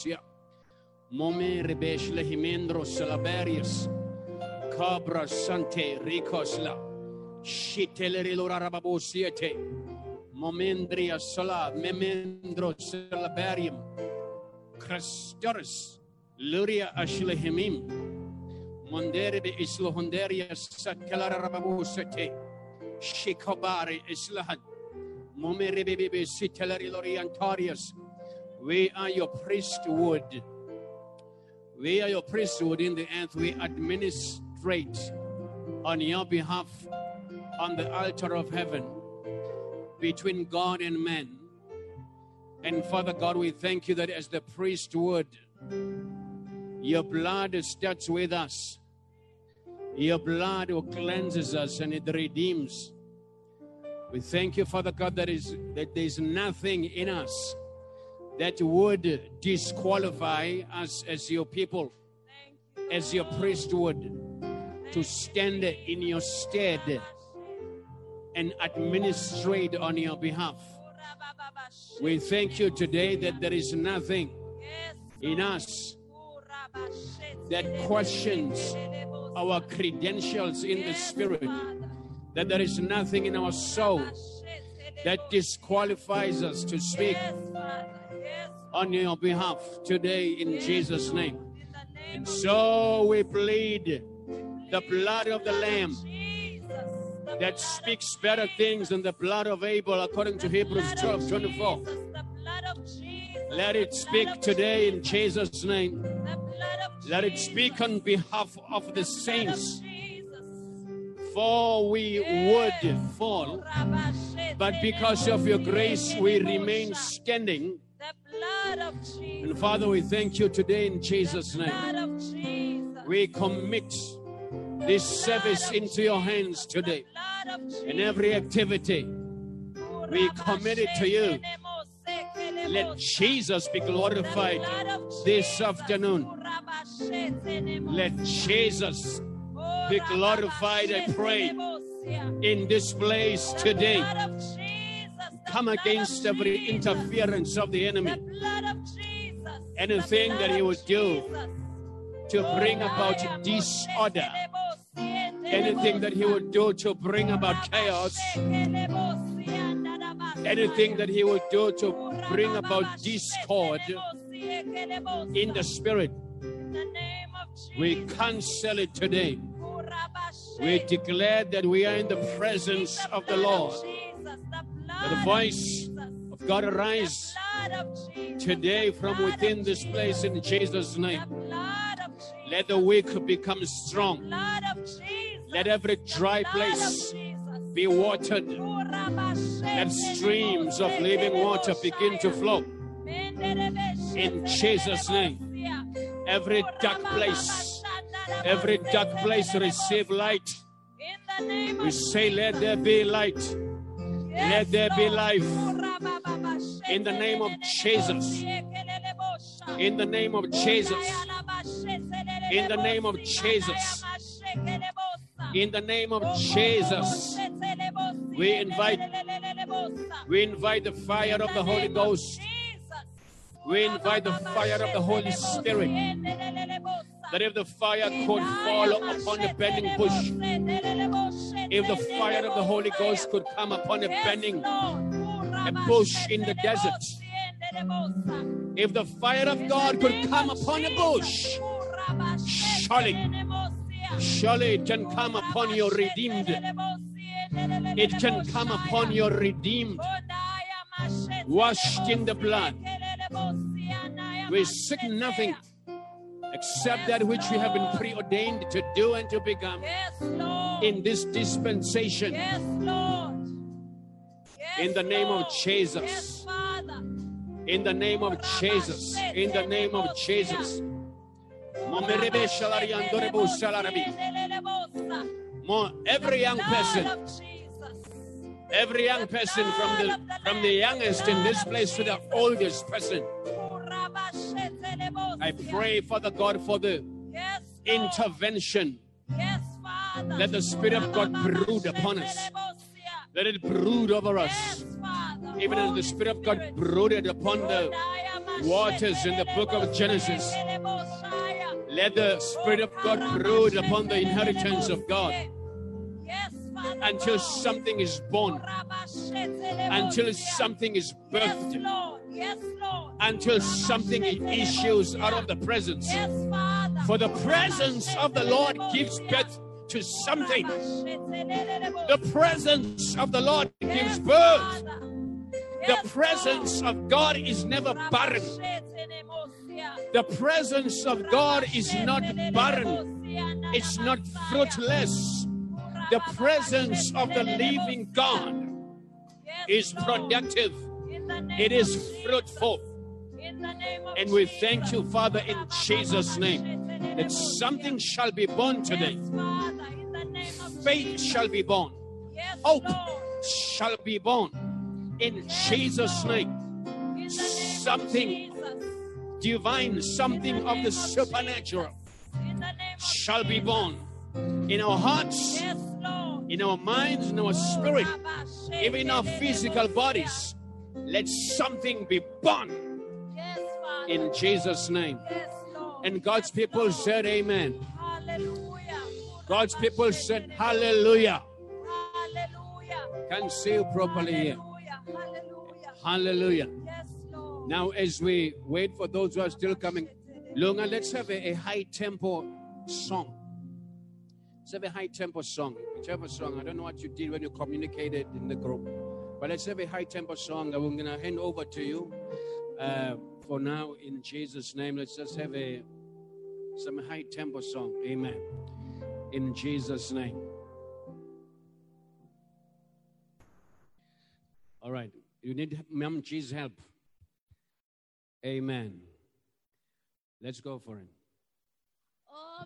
Rababusia. Mome rebesh lehimendro salaberius. Cabra sante ricosla. Shiteleri lora rababusiete. Momendria sala memendro salaberium. Christorus. Luria ashlehimim. Mondere be islohonderia sakala rababusete. Shikobari islahan. Momere bebe sitelari loriantarius. We are your priesthood. We are your priesthood in the earth. We administrate on your behalf on the altar of heaven between God and man. And Father God, we thank you that as the priesthood, your blood starts with us. Your blood cleanses us and it redeems. We thank you, Father God, that is that there is nothing in us that would disqualify us as your people, as your priesthood, to stand in your stead and administrate on your behalf. We thank you today that there is nothing in us that questions our credentials in the spirit, that there is nothing in our soul that disqualifies us to speak on your behalf today in Jesus' name. And so we plead the blood of the Lamb that speaks better things than the blood of Abel, according to Hebrews 12 24. Let it speak today in Jesus' name. Let it speak on behalf of the saints. For we would fall, but because of your grace, we remain standing. And Father, we thank you today in Jesus' name. We commit this service into your hands today. In every activity, we commit it to you. Let Jesus be glorified this afternoon. Let Jesus be glorified, I pray, in this place today. Come against every interference of the enemy. Anything that he would do to bring about disorder. Anything that he would do to bring about chaos. Anything that he would do to bring about discord in the spirit. We cancel it today. We declare that we are in the presence of the Lord. The voice of God arise today from within this place in Jesus' name. Let the weak become strong. Let every dry place be watered. Let streams of living water begin to flow. In Jesus' name. Every dark place, every dark place receive light. We say, Let there be light. Let there be life. In the name of Jesus. In the name of Jesus. In the name of Jesus. In the name of Jesus. We invite we invite the fire of the Holy Ghost. We invite the fire of the Holy Spirit. That if the fire could fall upon a burning bush, if the fire of the Holy Ghost could come upon a burning a bush in the desert, if the fire of God could come upon a bush, surely, surely it can come upon your redeemed. It can come upon your redeemed, washed in the blood. We seek nothing except that which we have been preordained to do and to become in this dispensation. In the name of Jesus. In the name of Jesus. In the name of Jesus. Every young person, every young person from the from the youngest in this place to the oldest person. I pray, Father God, for the intervention. Let the Spirit of God brood upon us. Let it brood over us. Even as the Spirit of God brooded upon the waters in the book of Genesis. Let the Spirit of God brood upon the inheritance of God Yes, Father. Until something is born, until something is birthed, Lord. Yes, Lord. until something issues out of the presence. For the presence of the Lord gives birth to something. The presence of the Lord gives birth. The presence of God is never barren. The presence of God is not barren. It's not fruitless. The presence of the living God is productive. It is fruitful. And we thank you, Father, in Jesus' name, that something shall be born today. Faith shall be born. Hope shall be born. In Jesus' name, something divine, something of the supernatural shall be born in our hearts, Yes, in our minds, in our spirit, even in our physical bodies. Let something be born Yes, in Jesus' name. Yes, And God's people said, Amen. Hallelujah. God's people said, Hallelujah. Hallelujah. Can see you properly here. Hallelujah. Hallelujah. Hallelujah. Yes, Lord. Now, as we wait for those who are still coming, Lunga, let's have a, a high tempo song. Let's have a high tempo song. Whichever song. I don't know what you did when you communicated in the group, but let's have a high tempo song. I'm going to hand over to you uh, for now in Jesus' name. Let's just have a some high tempo song. Amen. In Jesus' name. All right. You need Mom help. Amen. Let's go for it. Oh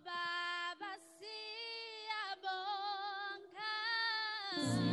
siyabonga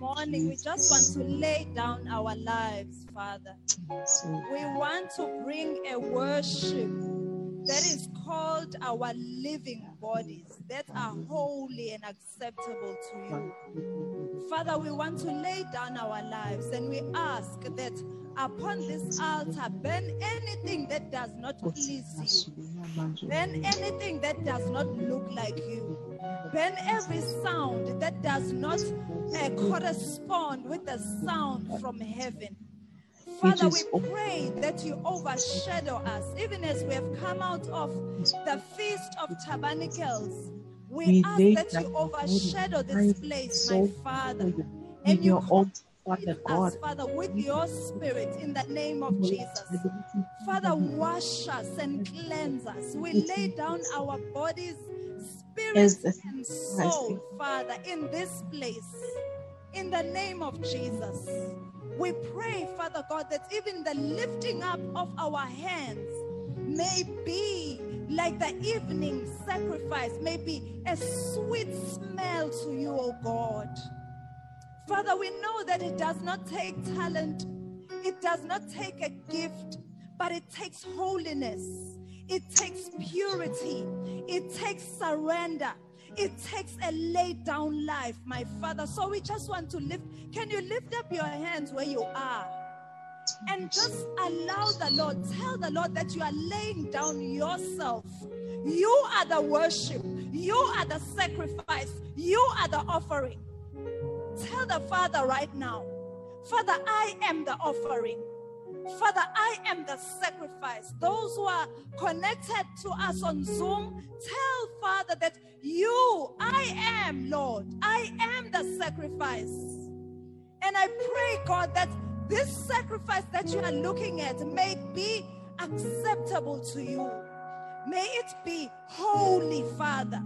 morning, we just want to lay down our lives, Father. We want to bring a worship that is called our living bodies that are holy and acceptable to you. Father, we want to lay down our lives and we ask that upon this altar, burn anything that does not please you. Burn anything that does not look like you. Burn every sound that does not uh, correspond with the sound from heaven. Father, we pray that you overshadow us, even as we have come out of the Feast of Tabernacles. We, ask that you overshadow this place, my Father. in And you your altar, Feed Father God. us, Father, with your spirit in the name of Jesus. Father, wash us and cleanse us. We lay down our bodies, spirit, the and soul, Father, in this place. In the name of Jesus. We pray, Father God, that even the lifting up of our hands may be like the evening sacrifice, may be a sweet smell to you, O God. Father, we know that it does not take talent, it does not take a gift, but it takes holiness, it takes purity, it takes surrender. It takes a laid down life, my Father. So we just want to lift. Can you lift up your hands where you are? and just allow the Lord, tell the Lord that you are laying down yourself. You are the worship, you are the sacrifice, you are the offering. Tell the Father right now, Father, I am the offering. Father, I am the sacrifice. Those who are connected to us on Zoom, tell Father that you, I am, Lord, I am the sacrifice. And I pray, God, that this sacrifice that you are looking at may be acceptable to you. May it be holy, Father.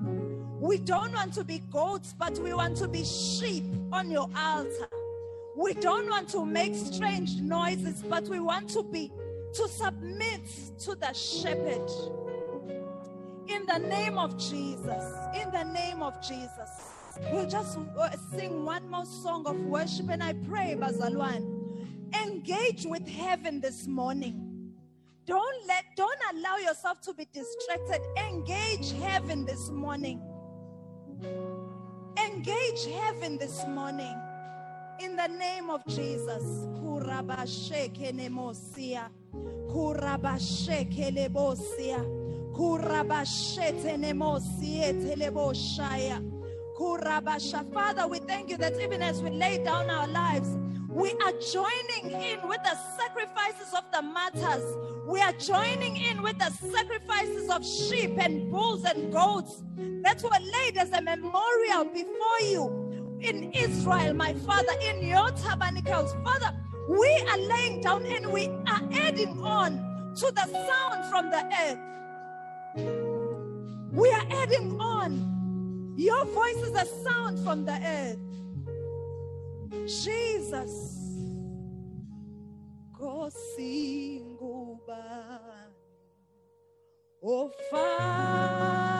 We don't want to be goats, but we want to be sheep on your altar. We don't want to make strange noises, but we want to be to submit to the shepherd. In the name of Jesus, in the name of Jesus, we'll just uh, sing one more song of worship. And I pray, Bazalwan, engage with heaven this morning. Don't let, don't allow yourself to be distracted. Engage heaven this morning. Engage heaven this morning. In the name of Jesus. Kurabasheke nemosia. Kurabasheke lebosia. Kurabashete nemosie teleboshaya. Kurabasha. Father, we thank you that even as we lay down our lives, we are joining in with the sacrifices of the martyrs. We are joining in with the sacrifices of sheep and bulls and goats that were laid as a memorial before you in Israel, my Father, in your tabernacles. Father, we are laying down and we are adding on to the sound from the earth. We are adding on. Your voice is a sound from the earth. Jesus. Nkosi ngubani ofana oh,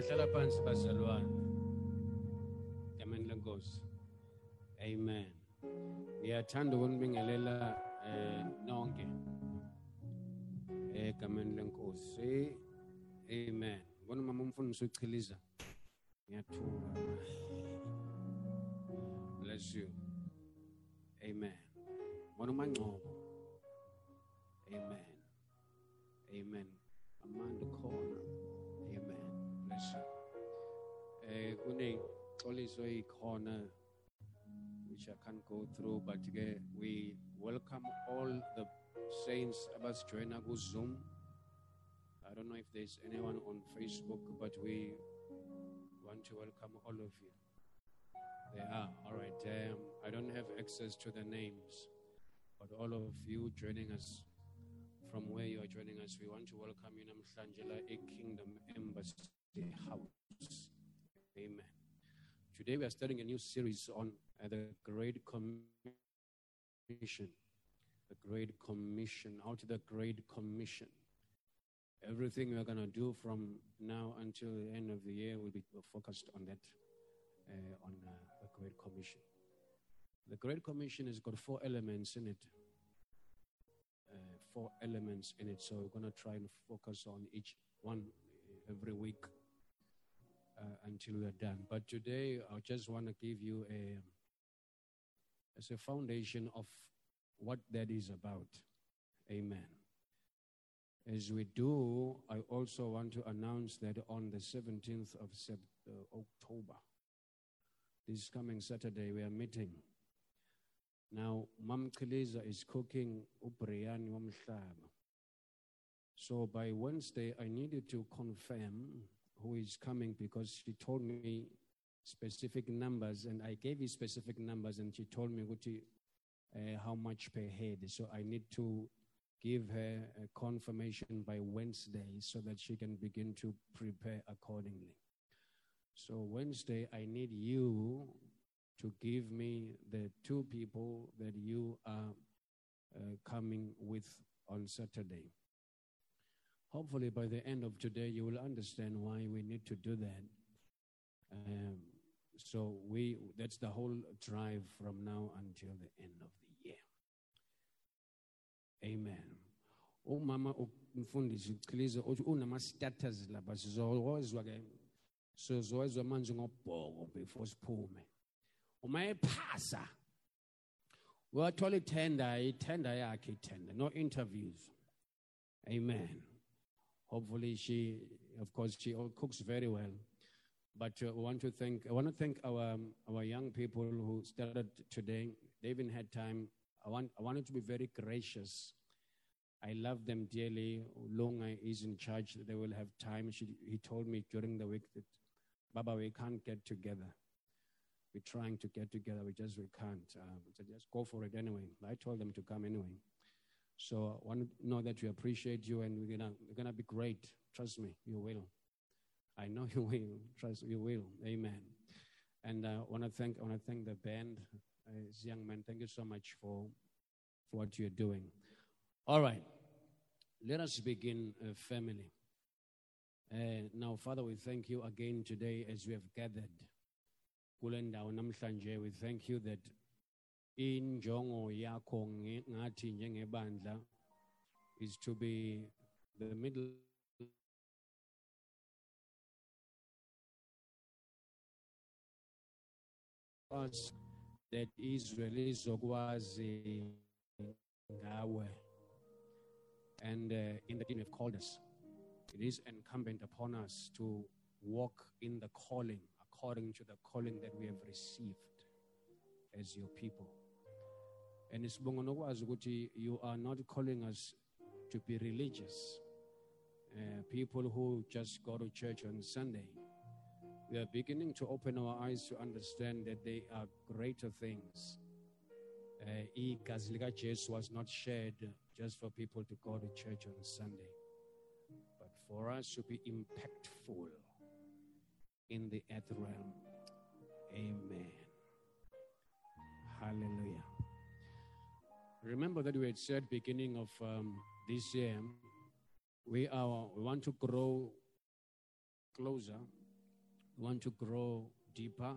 singahlala phansi bazalwane egameni lenkosi amen ngiyathanda ukunibingelela eh nonke egameni lenkosi amen. Bona mama umfundisi uchiliza ngiyathuka bless you. Amen. Bona umangcobo amen. Amen. Amanda amen you eh kunexoliso eyikhona which I can't go through but we welcome all the saints abasijoyina ku Zoom. I don't know if there's anyone on Facebook but we want to welcome all of you. They are. All right um, I don't have access to the names but all of you joining us from where you are joining us, we want to welcome you namhlanje la eKingdom Embassy House. Amen. Today we are starting a new series on uh, the Great Commission. The Great Commission, out the Great Commission. Everything we're going to do from now until the end of the year will be focused on that, uh, on uh, the Great Commission. The Great Commission has got four elements in it uh, four elements in it. So we're going to try and focus on each one every week uh, until we are done. But today, I just want to give you a as a foundation of what that is about. Amen. As we do, I also want to announce that on the 17th of Sep- uh, October, this coming Saturday, we are meeting. Now, Mam Kiliza is cooking ubriani wamhlaba. So by Wednesday, I needed to confirm who is coming because she told me specific numbers, and I gave you specific numbers, and she told me what uh, how much per head. So I need to give her a confirmation by Wednesday so that she can begin to prepare accordingly. So Wednesday, I need you to give me the two people that you are uh, coming with on Saturday. Hopefully, by the end of today, you will understand why we need to do that. Um, so we that's the whole drive from now until the end of the year. Amen. Umama umfundisi uChilize uthi unama status lapha sizowezwa ke sizowezwa manje ngobhoko before siphume. uma ephasa wathola ithenda ithenda yakhe ithenda no interviews amen hopefully she of course she cooks very well but uh, we want to thank i want to thank our our young people who started today they even had time i want i wanted to be very gracious I love them dearly. Longa is in charge. They will have time. She, he told me during the week that, Baba, we can't get together we're trying to get together. We just we can't. Um, so just go for it anyway. I told them to come anyway. So I want to know that we appreciate you, and we're gonna we're gonna be great. Trust me, you will. I know you will. Trust you will. Amen. And I uh, want to thank I want to thank the band, uh, young man. Thank you so much for for what you're doing. All right, let us begin, uh, family. Uh, now, Father, we thank you again today as we have gathered we thank you that injongo yakho ngathi njengebandla is to be the middle us that Israel izokwazi ngawe and uh, in the kingdom you've called us it is incumbent upon us to walk in the calling according to the calling that we have received as your people. And isibonga nokwazi ukuthi you are not calling us to be religious, uh, people who just go to church on Sunday. We are beginning to open our eyes to understand that there are greater things. Uh, igazi likaJesu was not shared just for people to go to church on Sunday, but for us to be impactful in the earth realm. Amen. Hallelujah. Remember that we had said beginning of um, this year, we are we want to grow closer. We want to grow deeper.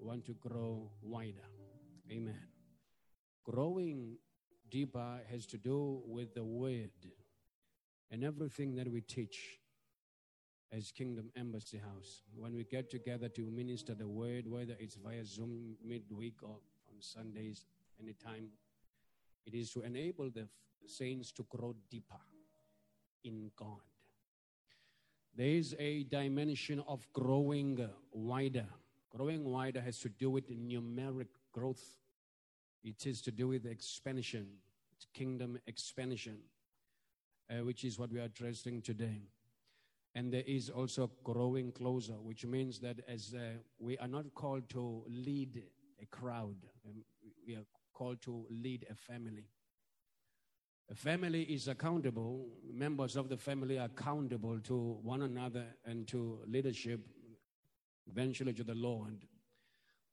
We want to grow wider. Amen. Growing deeper has to do with the word and everything that we teach as Kingdom Embassy House. When we get together to minister the word, whether it's via Zoom midweek or on Sundays, anytime, it is to enable the saints to grow deeper in God. There is a dimension of growing wider. Growing wider has to do with numeric growth. It is to do with expansion, kingdom expansion, uh, which is what we are addressing today. And there is also growing closer, which means that as uh, we are not called to lead a crowd, um, we are called to lead a family. A family is accountable, members of the family are accountable to one another and to leadership, eventually to the Lord.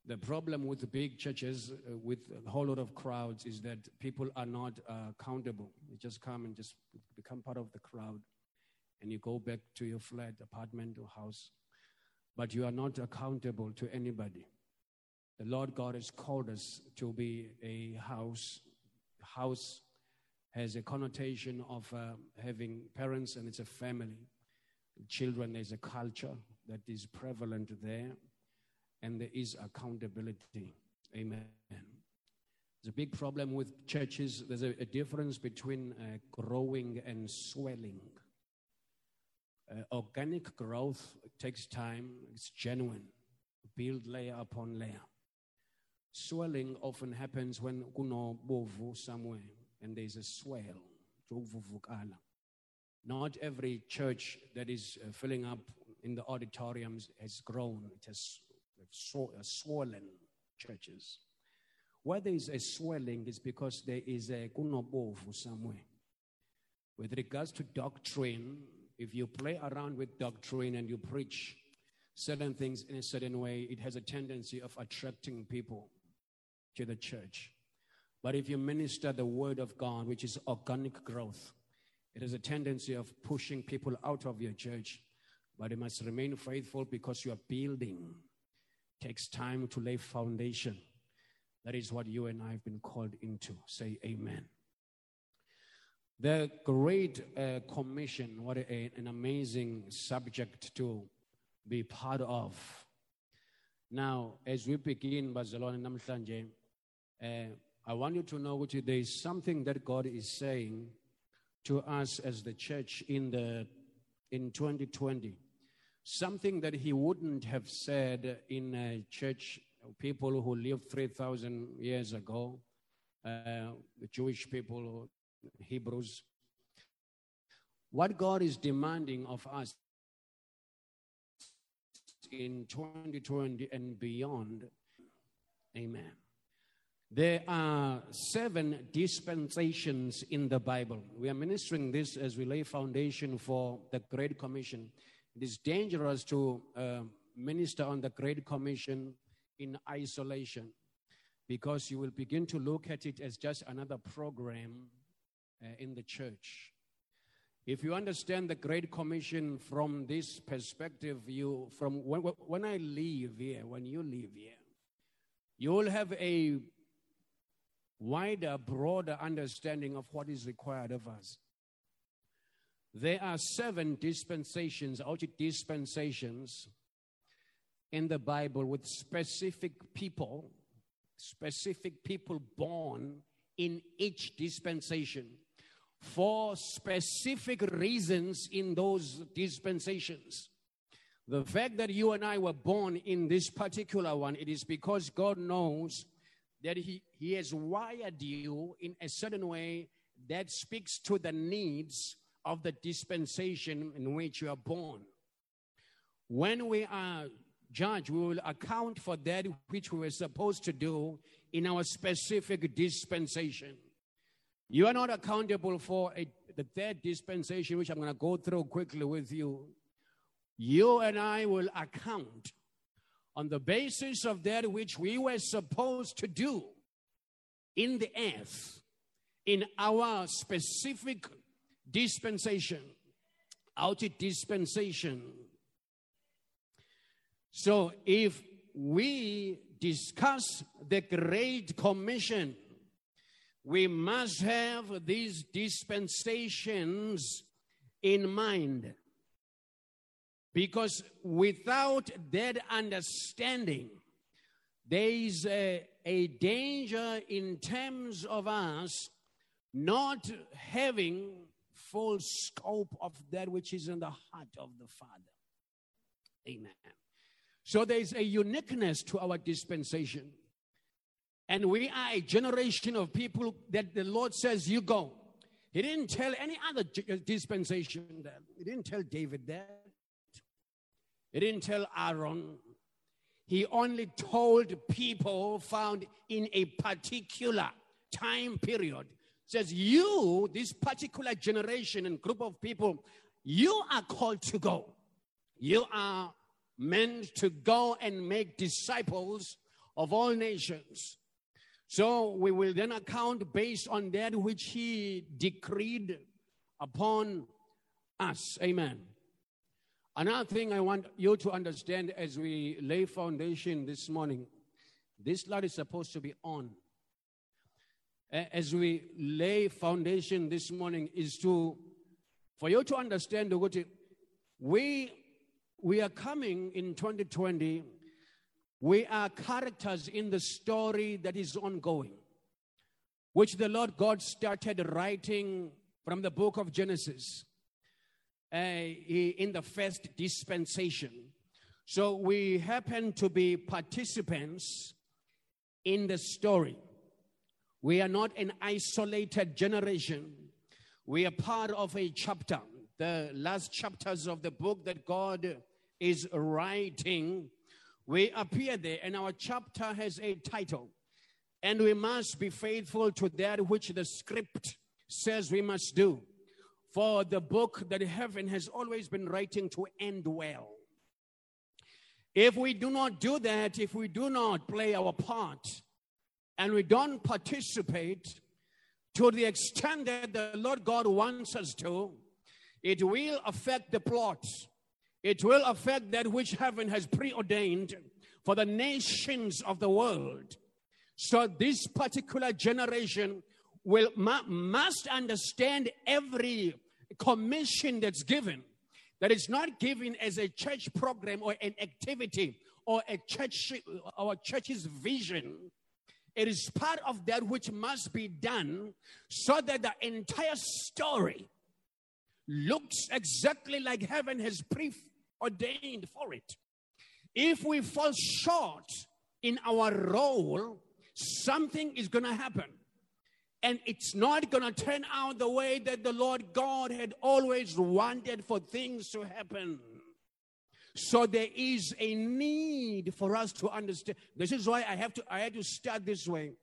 The problem with big churches, uh, with a whole lot of crowds, is that people are not uh, accountable. They just come and just become part of the crowd, and you go back to your flat, apartment, or house, but you are not accountable to anybody. The Lord God has called us to be a house, house has a connotation of uh, having parents and it's a family. Children, there's a culture that is prevalent there, and there is accountability. Amen. There's a big problem with churches. There's a, a difference between uh, growing and swelling. Uh, organic growth takes time, it's genuine. Build layer upon layer. Swelling often happens when kuno bovu somewhere and there's a swell. Not every church that is uh, filling up in the auditoriums has grown. It has uh, swollen churches. Where there is a swelling is because there is a kunobovu somewhere. With regards to doctrine, if you play around with doctrine and you preach certain things in a certain way, it has a tendency of attracting people to the church. But if you minister the word of God, which is organic growth, it has a tendency of pushing people out of your church. But you must remain faithful because you are building. It takes time to lay foundation. That is what you and I have been called into. Say amen. The Great uh, Commission, what a, an amazing subject to be part of. Now, as we begin, namhlanje, uh, I want you to know which there is something that God is saying to us as the church in the in 2020. Something that he wouldn't have said in a church people who lived 3,000 years ago, uh, the Jewish people, Hebrews. What God is demanding of us in 2020 and beyond, amen. There are seven dispensations in the Bible. We are ministering this as we lay foundation for the Great Commission. It is dangerous to uh, minister on the Great Commission in isolation because you will begin to look at it as just another program uh, in the church. If you understand the Great Commission from this perspective, you from when, when I leave here, when you leave here, you will have a wider, broader understanding of what is required of us. There are seven dispensations, or dispensations in the Bible with specific people, specific people born in each dispensation for specific reasons in those dispensations. The fact that you and I were born in this particular one, it is because God knows that he, he has wired you in a certain way that speaks to the needs of the dispensation in which you are born. When we are judged, we will account for that which we were supposed to do in our specific dispensation. You are not accountable for a, the third dispensation, which I'm going to go through quickly with you. You and I will account on the basis of that which we were supposed to do in the earth in our specific dispensation, out dispensation. So if we discuss the Great Commission, we must have these dispensations in mind. Because without that understanding, there is a, a danger in terms of us not having full scope of that which is in the heart of the Father. Amen. So there is a uniqueness to our dispensation. And we are a generation of people that the Lord says, You go. He didn't tell any other dispensation that. He didn't tell David that. He didn't tell Aaron. He only told people found in a particular time period. Says, You, this particular generation and group of people, you are called to go. You are meant to go and make disciples of all nations. So we will then account based on that which he decreed upon us. Amen. Another thing I want you to understand as we lay foundation this morning, this light is supposed to be on. As we lay foundation this morning is to, for you to understand it- we, we are coming in 2020 we are characters in the story that is ongoing, which the Lord God started writing from the book of Genesis uh, in the first dispensation. So we happen to be participants in the story. We are not an isolated generation. We are part of a chapter, the last chapters of the book that God is writing. We appear there, and our chapter has a title. And we must be faithful to that which the script says we must do. For the book that heaven has always been writing to end well. If we do not do that, if we do not play our part, and we don't participate to the extent that the Lord God wants us to, it will affect the plot. It will affect that which heaven has preordained for the nations of the world. So this particular generation will mu- must understand every commission that's given that is not given as a church program or an activity or a church or church's vision it is part of that which must be done so that the entire story looks exactly like heaven has preordained for it. If we fall short in our role, something is going to happen. And it's not going to turn out the way that the Lord God had always wanted for things to happen. So there is a need for us to understand. This is why I have to I had to start this way.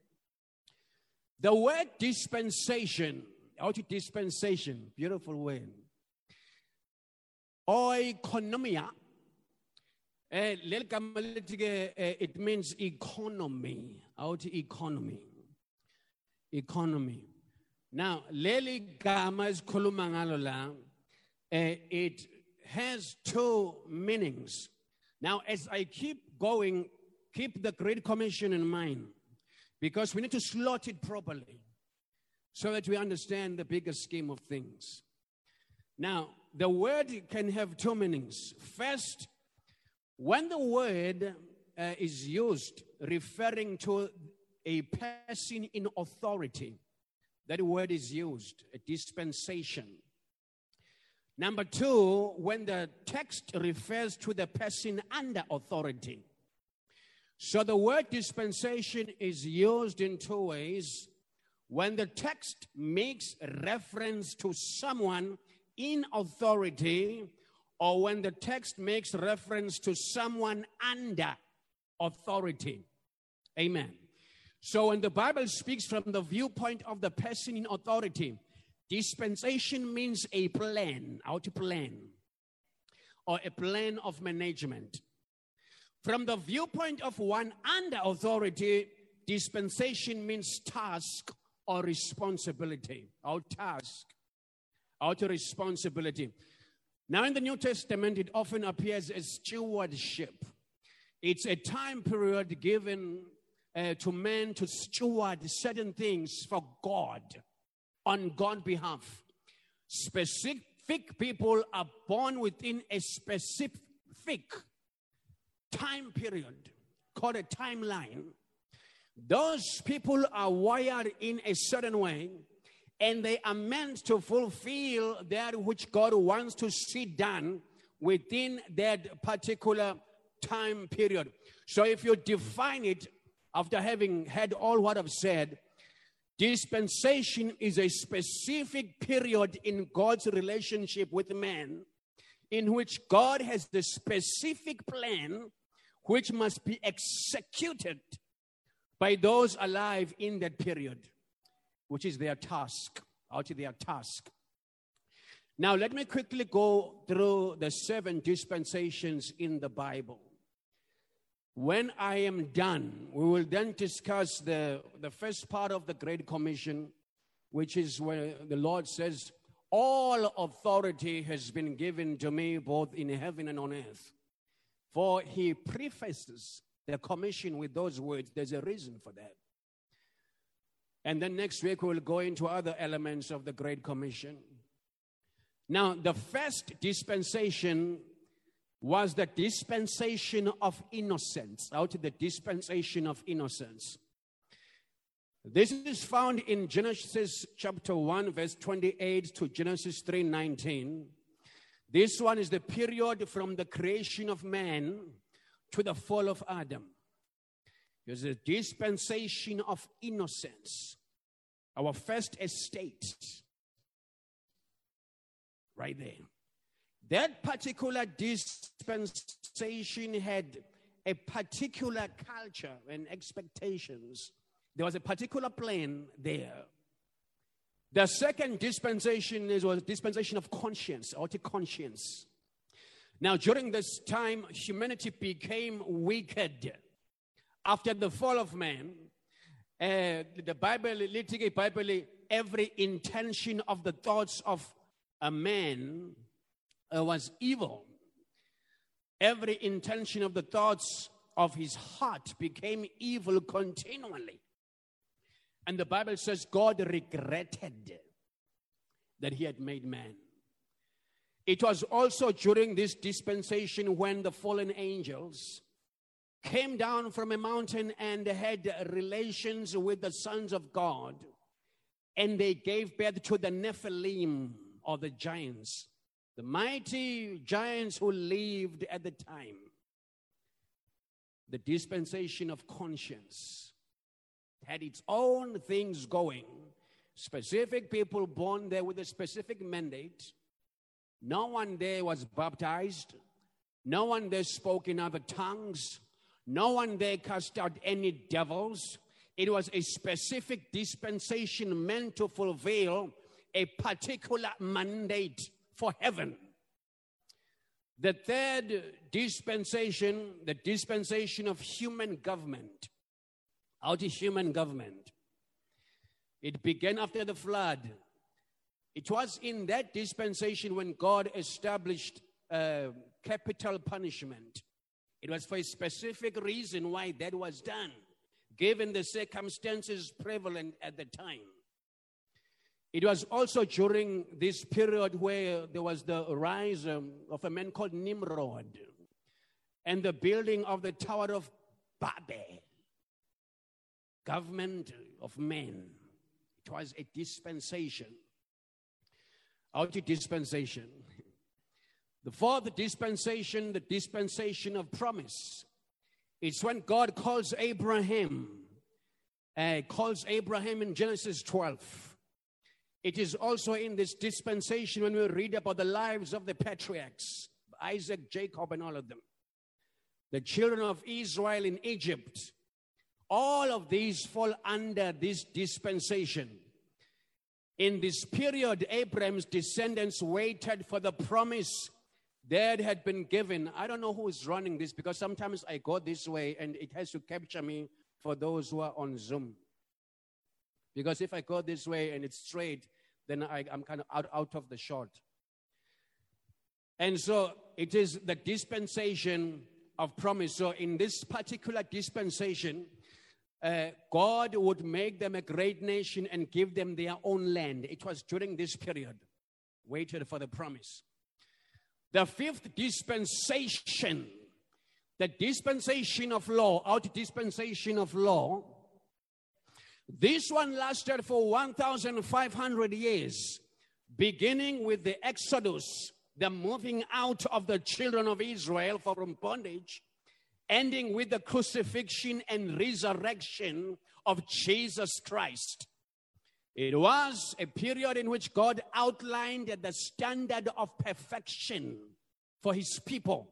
The word dispensation, of dispensation, beautiful word. Oikonomia. Eh, eh, it means economy, out economy. Economy. Now, leli gama esikhuluma eh, it has two meanings. Now, as I keep going, keep the Great Commission in mind because we need to slot it properly so that we understand the bigger scheme of things. Now, the word can have two meanings. First, when the word uh, is used referring to a person in authority, that word is used, a dispensation. Number two, when the text refers to the person under authority. So the word dispensation is used in two ways. When the text makes reference to someone in authority, or when the text makes reference to someone under authority. Amen. So when the Bible speaks from the viewpoint of the person in authority, dispensation means a plan, to plan, or a plan of management. From the viewpoint of one under authority, dispensation means task or responsibility, or task, or responsibility. Now, in the New Testament, it often appears as stewardship. It's a time period given uh, to men to steward certain things for God on God's behalf. Specific people are born within a specific time period called a timeline. Those people are wired in a certain way and they are meant to fulfill that which God wants to see done within that particular time period. So if you define it after having had all what I've said, dispensation is a specific period in God's relationship with man in which God has the specific plan which must be executed by those alive in that period, which is their task, out of their task. Now, let me quickly go through the seven dispensations in the Bible. When I am done, we will then discuss the, the first part of the Great Commission, which is where the Lord says, All authority has been given to me both in heaven and on earth. For he prefaces the commission with those words. There's a reason for that. And then next week we'll go into other elements of the Great Commission. Now, the first dispensation was the dispensation of innocence, out of the dispensation of innocence. This is found in Genesis chapter 1, verse 28 to Genesis 3 19. This one is the period from the creation of man to the fall of Adam. There's a dispensation of innocence, our first estate, right there. That particular dispensation had a particular culture and expectations. There was a particular plan there. The second dispensation is was dispensation of conscience, or the conscience. Now, during this time, humanity became wicked. After the fall of man, uh, the Bible, literally, Bible, every intention of the thoughts of a man uh, was evil. Every intention of the thoughts of his heart became evil continually. And the Bible says God regretted that he had made man. It was also during this dispensation when the fallen angels came down from a mountain and had relations with the sons of God, and they gave birth to the Nephilim or the giants, the mighty giants who lived at the time. The dispensation of conscience had its own things going. Specific people born there with a specific mandate. No one there was baptized. No one there spoke in other tongues. No one there cast out any devils. It was a specific dispensation meant to fulfill a particular mandate for heaven. The third dispensation, the dispensation of human government, out of human government. It began after the flood. It was in that dispensation when God established uh, capital punishment. It was for a specific reason why that was done, given the circumstances prevalent at the time. It was also during this period where there was the rise um, of a man called Nimrod and the building of the Tower of Babel government of men. It was a dispensation. Out dispensation. The fourth dispensation, the dispensation of promise. It's when God calls Abraham, uh, calls Abraham in Genesis 12. It is also in this dispensation when we read about the lives of the patriarchs, Isaac, Jacob, and all of them. The children of Israel in Egypt, all of these fall under this dispensation. In this period, Abraham's descendants waited for the promise that had been given. I don't know who is running this because sometimes I go this way and it has to capture me for those who are on Zoom. Because if I go this way and it's straight, then I, am kind of out, out of the shot. And so it is the dispensation of promise. So, in this particular dispensation, uh, God would make them a great nation and give them their own land. It was during this period, waited for the promise. The fifth dispensation, the dispensation of law, out dispensation of law, this one lasted for 1,500 years, beginning with the Exodus, the moving out of the children of Israel from bondage, ending with the crucifixion and resurrection of Jesus Christ. It was a period in which God outlined the standard of perfection for his people.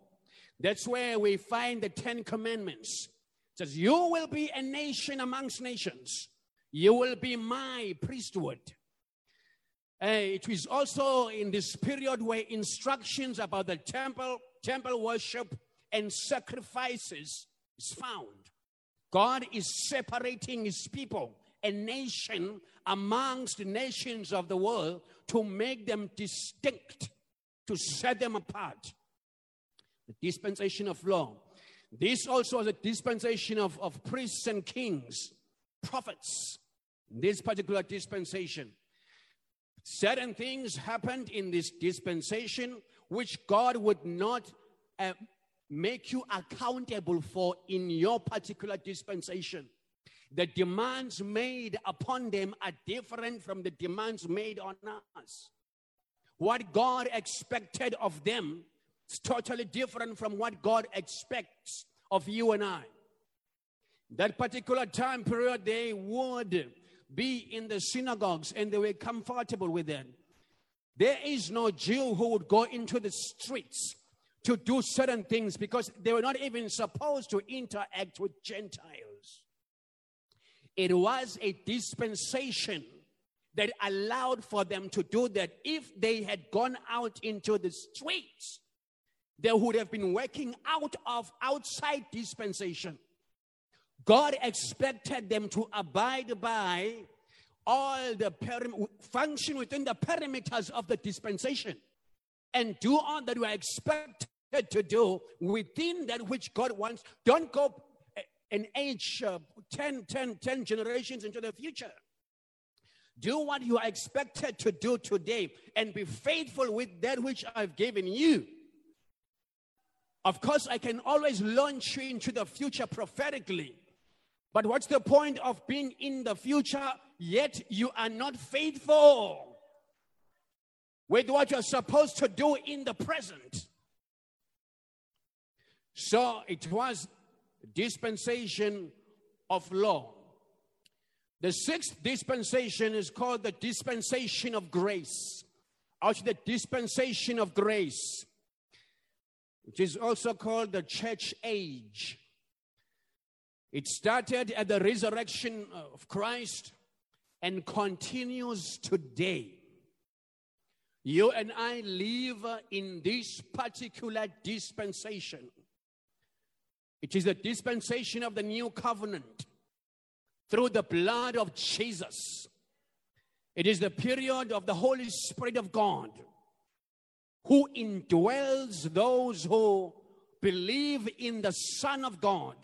That's where we find the Ten Commandments. It says, You will be a nation amongst nations. You will be my priesthood. Uh, it is also in this period where instructions about the temple, temple worship, and sacrifices is found. God is separating his people, a nation amongst the nations of the world, to make them distinct, to set them apart. The dispensation of law. This also is a dispensation of, of priests and kings, prophets. This particular dispensation. Certain things happened in this dispensation which God would not uh, make you accountable for in your particular dispensation. The demands made upon them are different from the demands made on us. What God expected of them is totally different from what God expects of you and I. That particular time period, they would be in the synagogues and they were comfortable with that. There is no Jew who would go into the streets to do certain things because they were not even supposed to interact with Gentiles. It was a dispensation that allowed for them to do that. If they had gone out into the streets, they would have been working out of outside dispensation. God expected them to abide by all the perim- function within the perimeters of the dispensation and do all that we are expected to do within that which God wants. Don't go an age uh, 10, 10, 10 generations into the future. Do what you are expected to do today and be faithful with that which I've given you. Of course, I can always launch you into the future prophetically. But what's the point of being in the future yet you are not faithful with what you're supposed to do in the present? So it was dispensation of law. The sixth dispensation is called the dispensation of grace, or the dispensation of grace, which is also called the church age. It started at the resurrection of Christ and continues today. You and I live in this particular dispensation. It is the dispensation of the new covenant through the blood of Jesus. It is the period of the Holy Spirit of God who indwells those who believe in the Son of God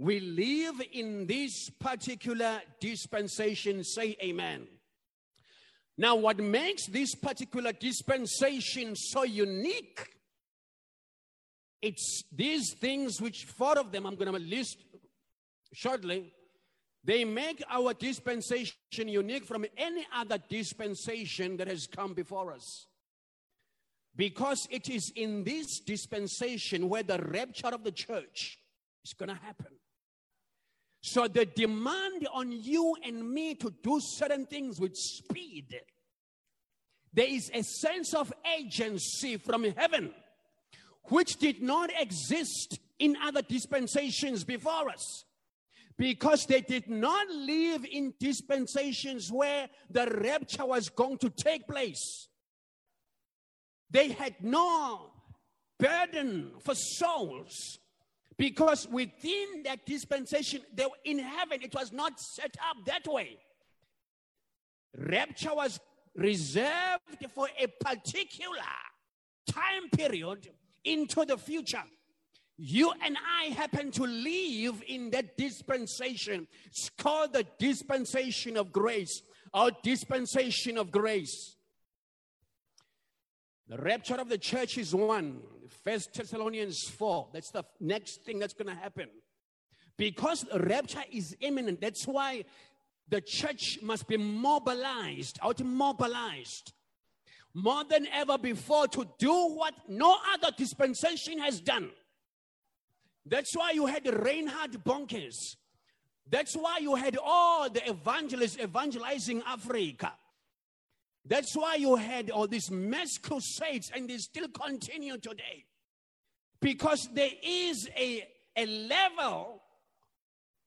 we live in this particular dispensation. Say amen. Now, what makes this particular dispensation so unique? It's these things, which four of them I'm going to list shortly. They make our dispensation unique from any other dispensation that has come before us. Because it is in this dispensation where the rapture of the church is going to happen. So the demand on you and me to do certain things with speed, there is a sense of agency from heaven which did not exist in other dispensations before us because they did not live in dispensations where the rapture was going to take place. They had no burden for souls because within that dispensation, they were in heaven, it was not set up that way. Rapture was reserved for a particular time period into the future. You and I happen to live in that dispensation. It's called the dispensation of grace or dispensation of grace. The rapture of the church is one. First Thessalonians 4. That's the next thing that's going to happen. Because rapture is imminent, that's why the church must be mobilized, out mobilized more than ever before to do what no other dispensation has done. That's why you had Reinhard Bonnke's. That's why you had all the evangelists evangelizing Africa. That's why you had all these mass crusades and they still continue today. Because there is a, a level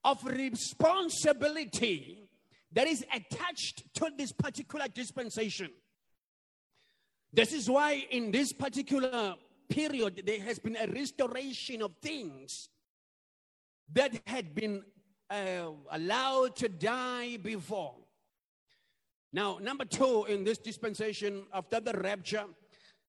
of responsibility that is attached to this particular dispensation. This is why in this particular period there has been a restoration of things that had been uh, allowed to die before. Now, number two, in this dispensation, after the rapture,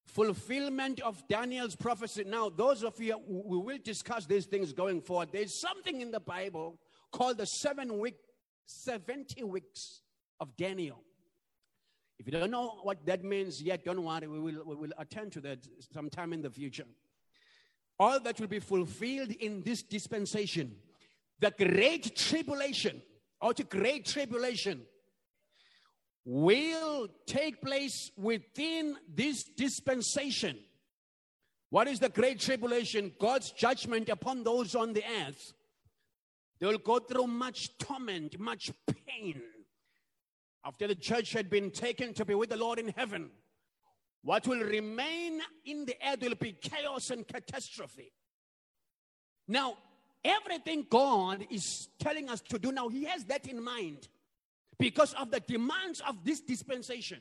fulfillment of Daniel's prophecy. Now, those of you, we will discuss these things going forward. There's something in the Bible called the seven week, 70 weeks of Daniel. If you don't know what that means yet, don't worry, we will, we will attend to that sometime in the future. All that will be fulfilled in this dispensation. The great tribulation, or the great tribulation, will take place within this dispensation. What is the great tribulation? God's judgment upon those on the earth. They will go through much torment, much pain. After the church had been taken to be with the Lord in heaven, what will remain in the earth will be chaos and catastrophe. Now, everything God is telling us to do now, He has that in mind because of the demands of this dispensation.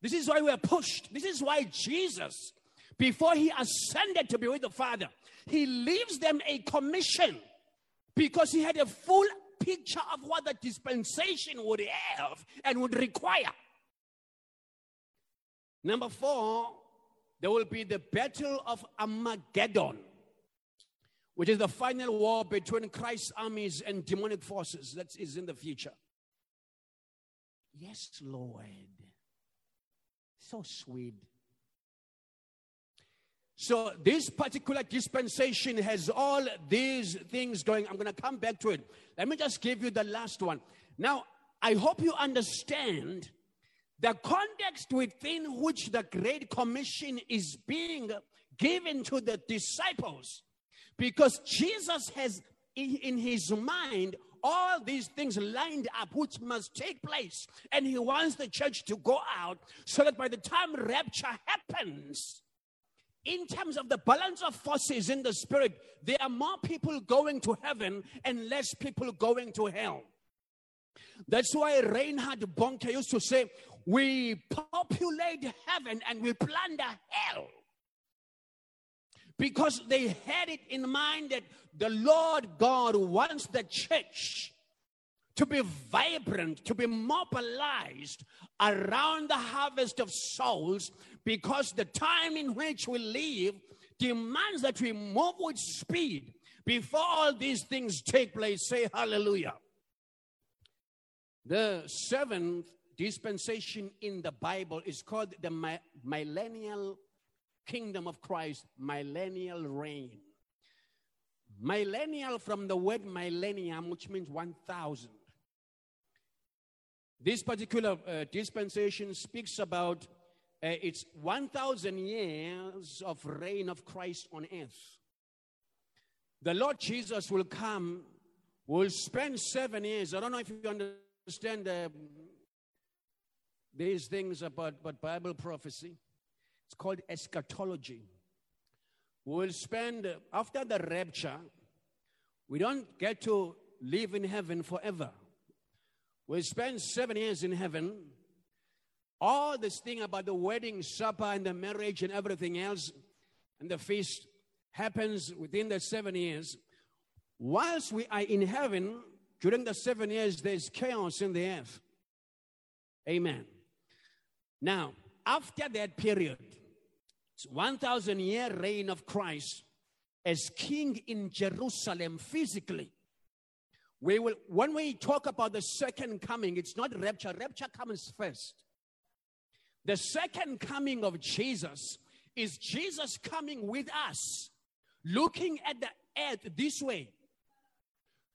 This is why we are pushed. This is why Jesus, before he ascended to be with the Father, he leaves them a commission because he had a full picture of what the dispensation would have and would require. Number four, there will be the Battle of Armageddon, which is the final war between Christ's armies and demonic forces that is in the future. Yes, Lord. So sweet. So, this particular dispensation has all these things going. I'm going to come back to it. Let me just give you the last one. Now, I hope you understand the context within which the Great Commission is being given to the disciples. Because Jesus has in his mind all these things lined up which must take place. And he wants the church to go out so that by the time rapture happens, in terms of the balance of forces in the spirit, there are more people going to heaven and less people going to hell. That's why Reinhard Bonnke used to say, We populate heaven and we plunder hell. Because they had it in mind that the Lord God wants the church to be vibrant, to be mobilized around the harvest of souls because the time in which we live demands that we move with speed before all these things take place. Say hallelujah. The seventh dispensation in the Bible is called the millennial kingdom of Christ, millennial reign. Millennial from the word millennium, which means 1,000. This particular uh, dispensation speaks about uh, it's 1,000 years of reign of Christ on earth. The Lord Jesus will come, will spend seven years. I don't know if you understand uh, these things about, about Bible prophecy. It's called eschatology. We'll spend, uh, after the rapture, we don't get to live in heaven forever. We spend seven years in heaven. All this thing about the wedding supper and the marriage and everything else and the feast happens within the seven years. Whilst we are in heaven, during the seven years, there's chaos in the earth. Amen. Now, after that period, 1,000 year reign of Christ. as king in Jerusalem physically. We will, when we talk about the second coming, it's not rapture. Rapture comes first. The second coming of Jesus is Jesus coming with us, looking at the earth this way.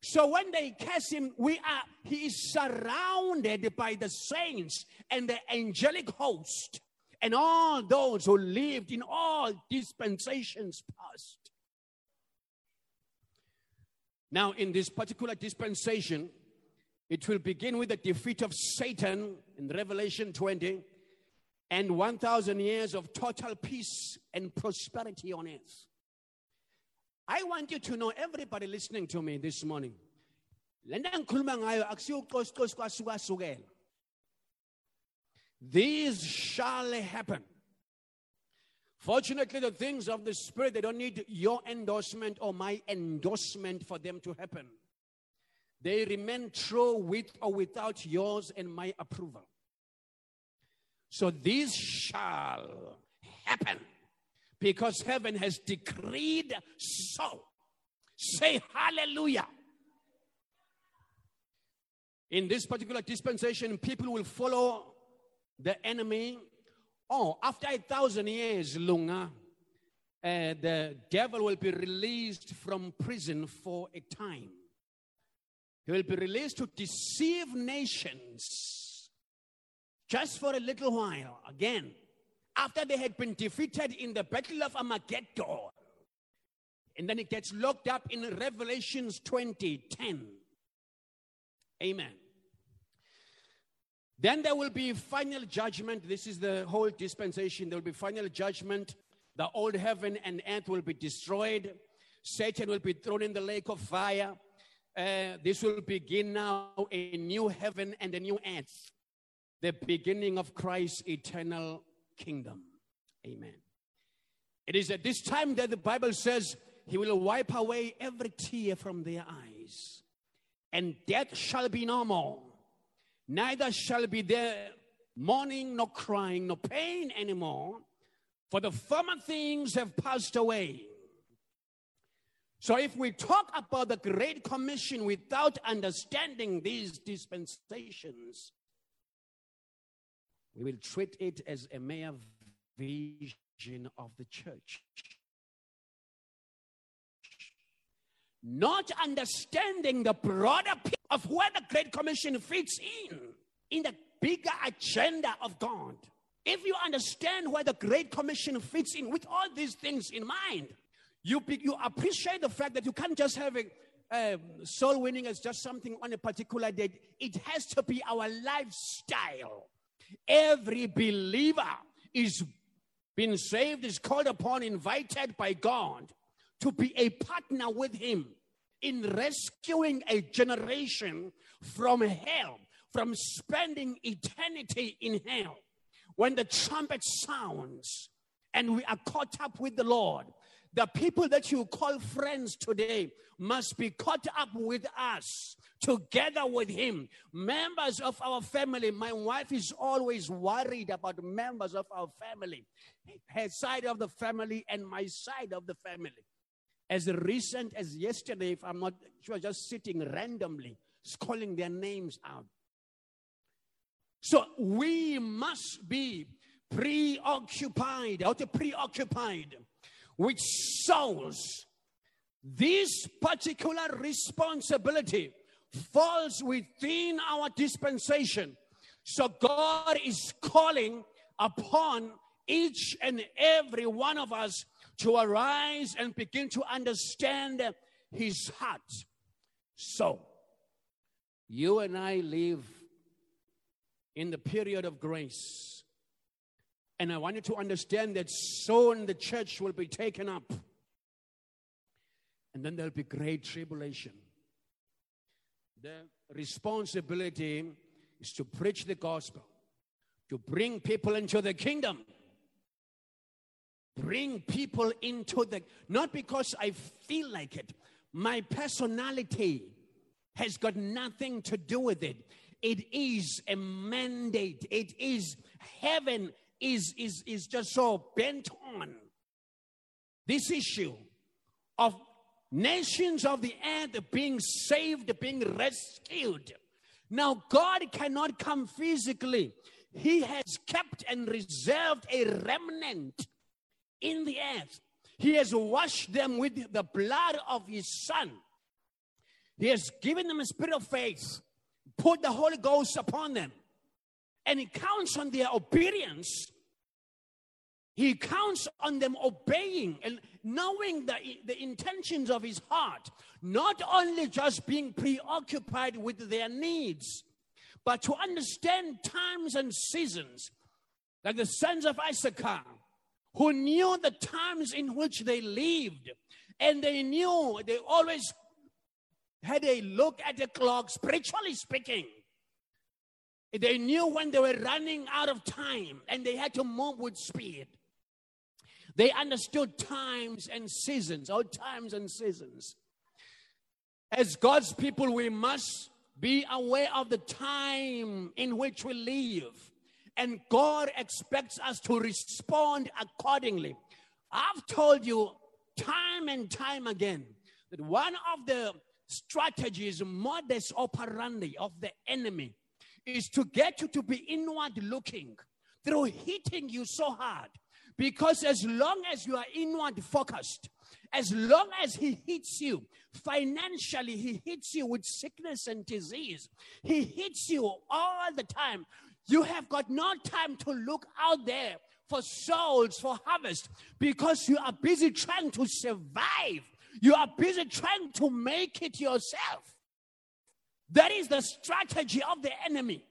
So when they cast him, we are he is surrounded by the saints and the angelic host and all those who lived in all dispensations past. Now, in this particular dispensation, it will begin with the defeat of Satan in Revelation 20 and 1,000 years of total peace and prosperity on earth. I want you to know, everybody listening to me this morning, these shall happen fortunately the things of the spirit they don't need your endorsement or my endorsement for them to happen they remain true with or without yours and my approval so these shall happen because heaven has decreed so. Say hallelujah. In this particular dispensation, people will follow the enemy. Oh, after a thousand years, Lunga, uh, the devil will be released from prison for a time. He will be released to deceive nations just for a little while. Again, after they had been defeated in the Battle of Armageddon. And then it gets locked up in Revelations 20 10. Amen. Then there will be final judgment. This is the whole dispensation. There will be final judgment. The old heaven and earth will be destroyed. Satan will be thrown in the lake of fire. Uh, this will begin now a new heaven and a new earth. The beginning of Christ's eternal kingdom. Amen. It is at this time that the Bible says he will wipe away every tear from their eyes, and death shall be no more. Neither shall be there mourning, nor crying, nor pain anymore, for the former things have passed away. So, if we talk about the Great Commission without understanding these dispensations, we will treat it as a mere vision of the church. Not understanding the broader of where the Great Commission fits in, in the bigger agenda of God. If you understand where the Great Commission fits in with all these things in mind, you, you appreciate the fact that you can't just have a soul winning as just something on a particular day. It has to be our lifestyle. Every believer is being saved, is called upon, invited by God to be a partner with Him in rescuing a generation from hell, from spending eternity in hell. When the trumpet sounds and we are caught up with the Lord, the people that you call friends today must be caught up with us together with him. Members of our family, my wife is always worried about members of our family, her side of the family and my side of the family. As recent as yesterday, if I'm not, she was just sitting randomly, calling their names out. So we must be preoccupied, out preoccupied with souls. This particular responsibility falls within our dispensation. So God is calling upon each and every one of us to arise and begin to understand his heart. So, you and I live in the period of grace. And I want you to understand that soon the church will be taken up. And then there'll be great tribulation. The responsibility is to preach the gospel, to bring people into the kingdom. Bring people into the, not because I feel like it, my personality has got nothing to do with it. It is a mandate. It is heaven is is is just so bent on this issue of nations of the earth being saved, being rescued. Now, God cannot come physically. He has kept and reserved a remnant in the earth. He has washed them with the blood of His Son. He has given them a spirit of faith, put the Holy Ghost upon them, and He counts on their obedience. He counts on them obeying and knowing the, the intentions of His heart, not only just being preoccupied with their needs, but to understand times and seasons, like the sons of Issachar, who knew the times in which they lived, and they knew they always had a look at the clock, spiritually speaking. They knew when they were running out of time and they had to move with speed. They understood times and seasons, all times and seasons. As God's people, we must be aware of the time in which we live. And God expects us to respond accordingly. I've told you time and time again that one of the strategies, modus operandi of the enemy is to get you to be inward looking through hitting you so hard. Because as long as you are inward focused, as long as he hits you financially, he hits you with sickness and disease, he hits you all the time. You have got no time to look out there for souls, for harvest, because you are busy trying to survive. You are busy trying to make it yourself. That is the strategy of the enemy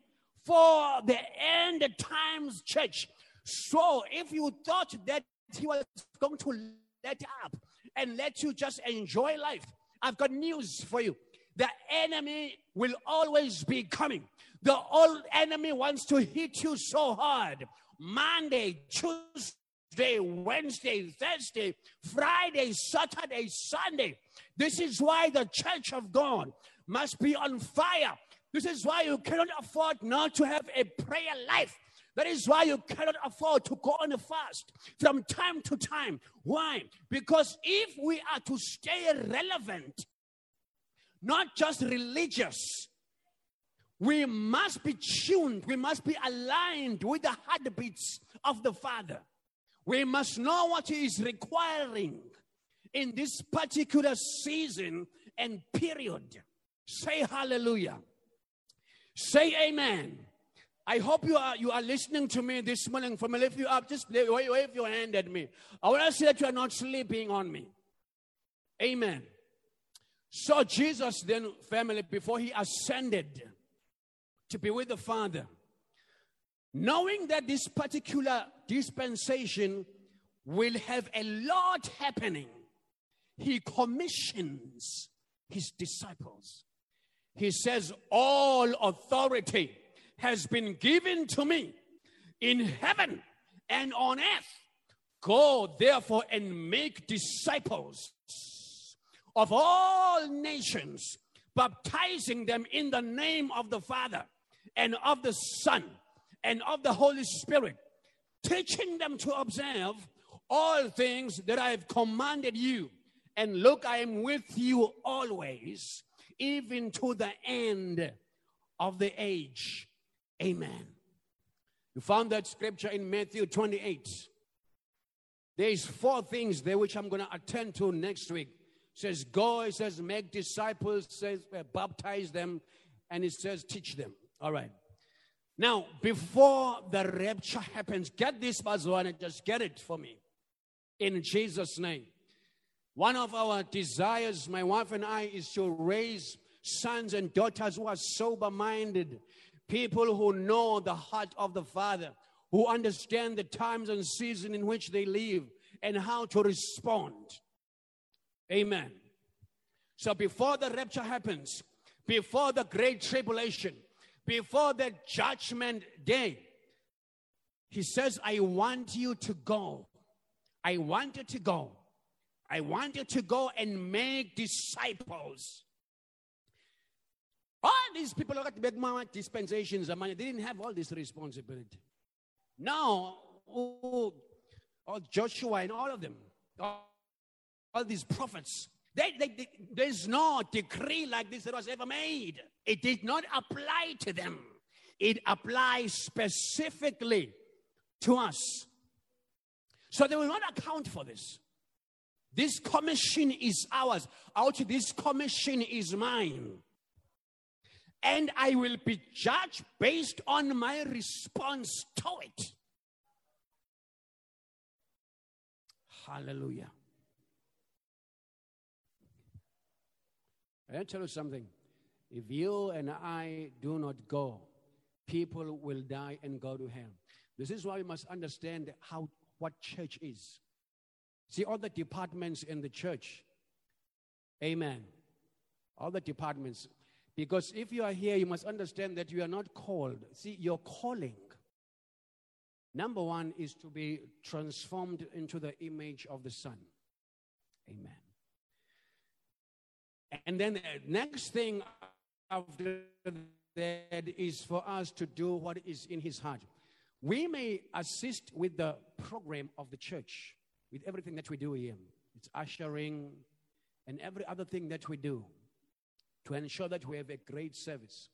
for the end times church. So if you thought that he was going to let up and let you just enjoy life, I've got news for you. The enemy will always be coming. The old enemy wants to hit you so hard. Monday, Tuesday, Wednesday, Thursday, Friday, Saturday, Sunday. This is why the church of God must be on fire. This is why you cannot afford not to have a prayer life. That is why you cannot afford to go on a fast from time to time. Why? Because if we are to stay relevant, not just religious, we must be tuned, we must be aligned with the heartbeats of the Father. We must know what He is requiring in this particular season and period. Say hallelujah. Say amen. I hope you are you are listening to me this morning. From lift you up, just wave, your hand at me. I want to say that you are not sleeping on me. Amen. So Jesus then, family, before he ascended to be with the Father, knowing that this particular dispensation will have a lot happening, he commissions his disciples. He says, All authority has been given to me in heaven and on earth. Go therefore and make disciples of all nations, baptizing them in the name of the Father and of the Son and of the Holy Spirit, teaching them to observe all things that I have commanded you. And look, I am with you always, even to the end of the age. Amen. You found that scripture in Matthew 28. There's four things there which I'm going to attend to next week. It says go, it says make disciples, says uh, baptize them, and it says teach them. All right. Now, before the rapture happens, get this Bazwana, just get it for me. In Jesus' name. One of our desires, my wife and I, is to raise sons and daughters who are sober minded, people who know the heart of the Father, who understand the times and season in which they live and how to respond. Amen. So before the rapture happens, before the great tribulation, before the judgment day, he says, I want you to go. I want you to go. I want you to go and make disciples all these people look at the dispensations, of money. they didn't have all this responsibility. Now, oh, Joshua and all of them, all all these prophets. They, they, they- there's no decree like this that was ever made. It did not apply to them. It applies specifically to us. So they will not account for this. This commission is ours. Out this commission is mine. And I will be judged based on my response to it. Hallelujah. I tell you something. If you and I do not go, people will die and go to hell. This is why we must understand how what church is. See all the departments in the church. Amen. All the departments. Because if you are here, you must understand that you are not called. See, your calling. Number one is to be transformed into the image of the Son. Amen. And then the next thing after that is for us to do what is in his heart. We may assist with the program of the church, with everything that we do here. It's ushering and every other thing that we do to ensure that we have a great service.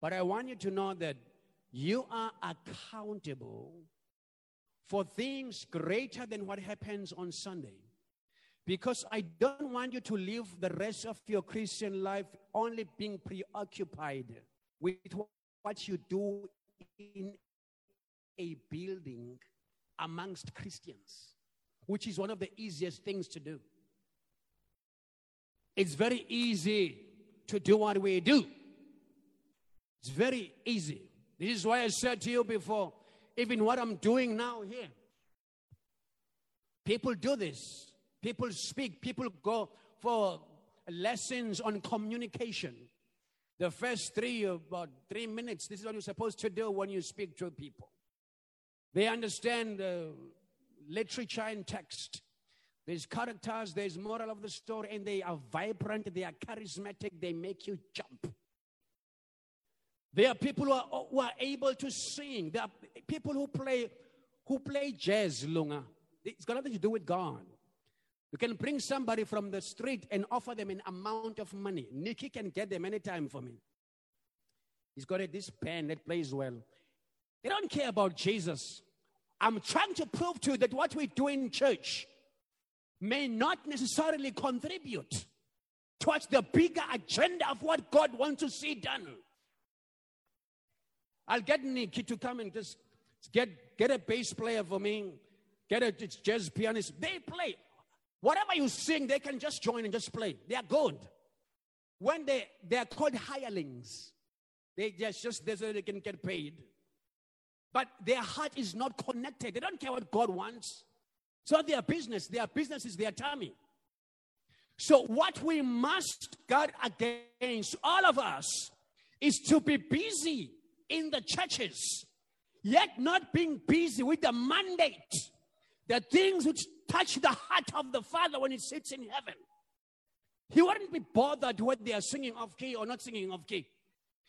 But I want you to know that you are accountable for things greater than what happens on Sunday. Because I don't want you to live the rest of your Christian life only being preoccupied with what you do in a building amongst Christians, which is one of the easiest things to do. It's very easy to do what we do. It's very easy. This is why I said to you before, even what I'm doing now here. People do this. People speak. People go for lessons on communication. The first three, about three minutes, this is what you're supposed to do when you speak to people. They understand uh, literature and text. There's characters, there's moral of the story, and they are vibrant, they are charismatic, they make you jump. There are people who are, who are able to sing. There are people who play who play jazz, Lunga. It's got nothing to do with God. You can bring somebody from the street and offer them an amount of money. Nikki can get them anytime for me. He's got a, this band that plays well. They don't care about Jesus. I'm trying to prove to you that what we do in church may not necessarily contribute towards the bigger agenda of what God wants to see done. I'll get Nikki to come and just get, get a bass player for me, get a jazz pianist. They play. Whatever you sing, they can just join and just play. They are good. When they, they are called hirelings, they just, just they so they can get paid. But their heart is not connected. They don't care what God wants. So their business, their business is their tummy. So what we must guard against, all of us, is to be busy in the churches, yet not being busy with the mandate, the things which touch the heart of the Father when He sits in heaven. He wouldn't be bothered whether they are singing off key or not singing off key.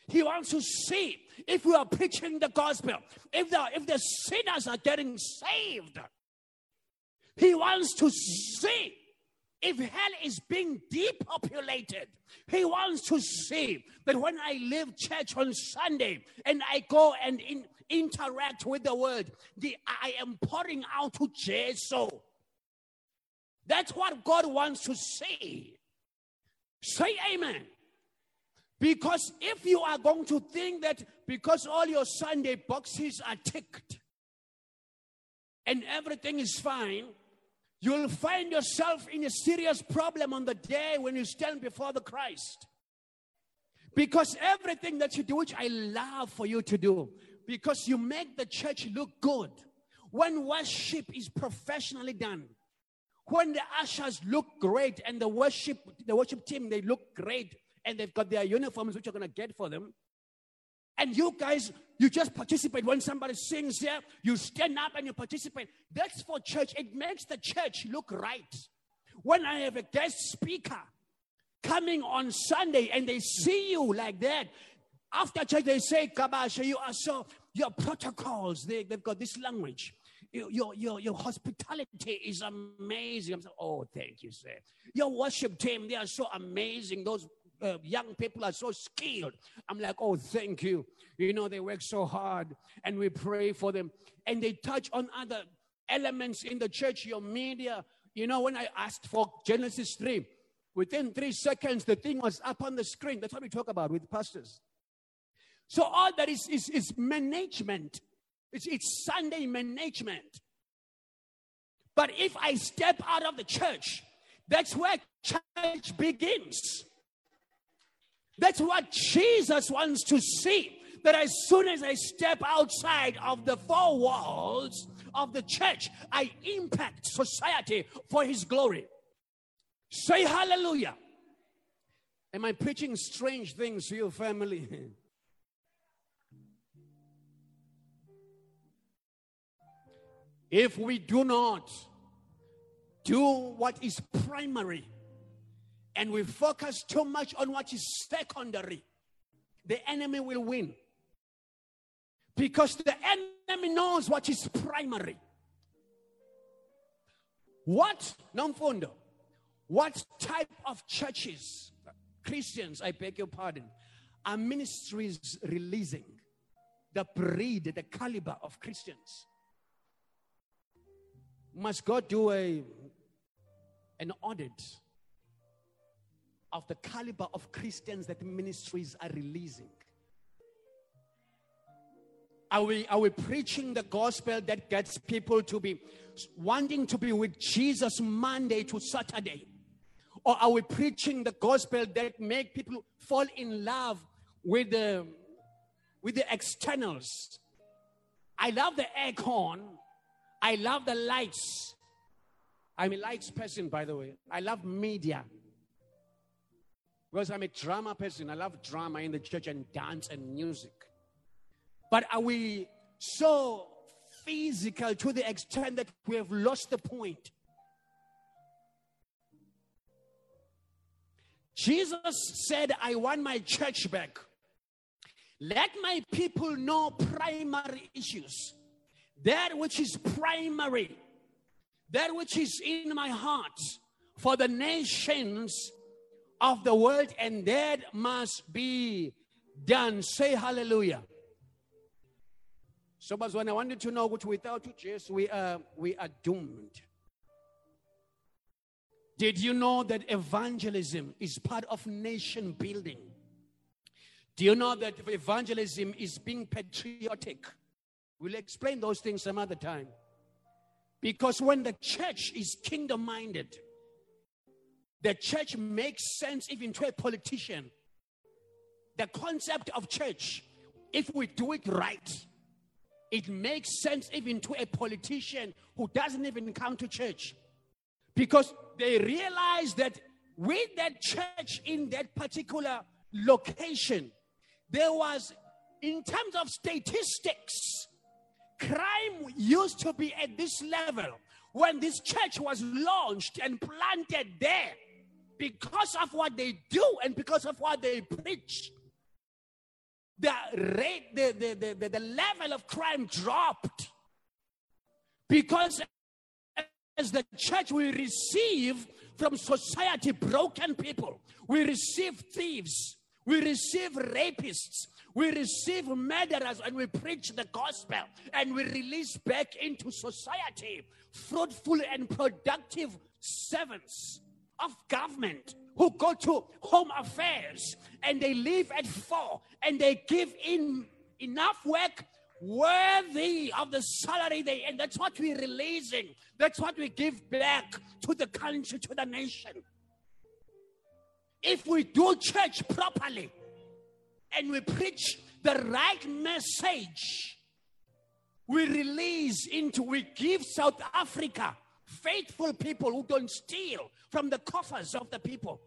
He wants to see if we are preaching the gospel, if the, if the sinners are getting saved. He wants to see if hell is being depopulated. He wants to see that when I leave church on Sunday and I go and in, interact with the word, the, I am pouring out to Jesus. That's what God wants to say. Say amen. Because if you are going to think that because all your Sunday boxes are ticked and everything is fine, you'll find yourself in a serious problem on the day when you stand before the Christ. Because everything that you do, which I love for you to do, because you make the church look good. When worship is professionally done, when the ushers look great and the worship, the worship team, they look great and they've got their uniforms which you're going to get for them. And you guys, you just participate. When somebody sings here, you stand up and you participate. That's for church. It makes the church look right. When I have a guest speaker coming on Sunday and they see you like that, after church they say, Kabasha, you are so, your protocols, they, they've got this language. Your, your, your, hospitality is amazing. I'm oh, thank you, sir. Your worship team, they are so amazing. Those uh, young people are so skilled. I'm like, oh, thank you. You know, they work so hard and we pray for them. And they touch on other elements in the church, your media. You know, when I asked for Genesis 3, within three seconds, the thing was up on the screen. That's what we talk about with pastors. So all that is, is, is management. It's, it's Sunday management. But if I step out of the church, that's where church begins. That's what Jesus wants to see. That as soon as I step outside of the four walls of the church, I impact society for his glory. Say hallelujah. Am I preaching strange things to your family? if we do not do what is primary and we focus too much on what is secondary, the enemy will win. Because the enemy knows what is primary. What, Namfundo, what type of churches, Christians, I beg your pardon, are ministries releasing the breed, the caliber of Christians? Must God do a, an audit of the caliber of Christians that ministries are releasing? Are we, are we preaching the gospel that gets people to be wanting to be with Jesus Monday to Saturday? Or are we preaching the gospel that make people fall in love with the, with the externals? I love the aircon. I love the lights. I'm a lights person, by the way. I love media. Because I'm a drama person. I love drama in the church and dance and music. But are we so physical to the extent that we have lost the point? Jesus said, I want my church back. Let my people know primary issues. That which is primary, that which is in my heart for the nations of the world, and that must be done. Say hallelujah. So, but when I wanted to know which without Jesus, we are we are doomed. Did you know that evangelism is part of nation building? Do you know that evangelism is being patriotic? We'll explain those things some other time. Because when the church is kingdom minded, the church makes sense even to a politician. The concept of church, if we do it right, it makes sense even to a politician who doesn't even come to church because they realize that with that church in that particular location, there was, in terms of statistics, crime used to be at this level when this church was launched and planted there because of what they do and because of what they preach. The rate the, the, the, the, level of crime dropped because as the church we receive from society broken people. We receive thieves. We receive rapists we receive murderers and we preach the gospel and we release back into society fruitful and productive servants of government who go to home affairs and they leave at four and they give in enough work worthy of the salary they and that's what we're releasing. That's what we give back to the country to the nation. If we do church properly and we preach the right message we release into we give south africa faithful people who don't steal from the coffers of the people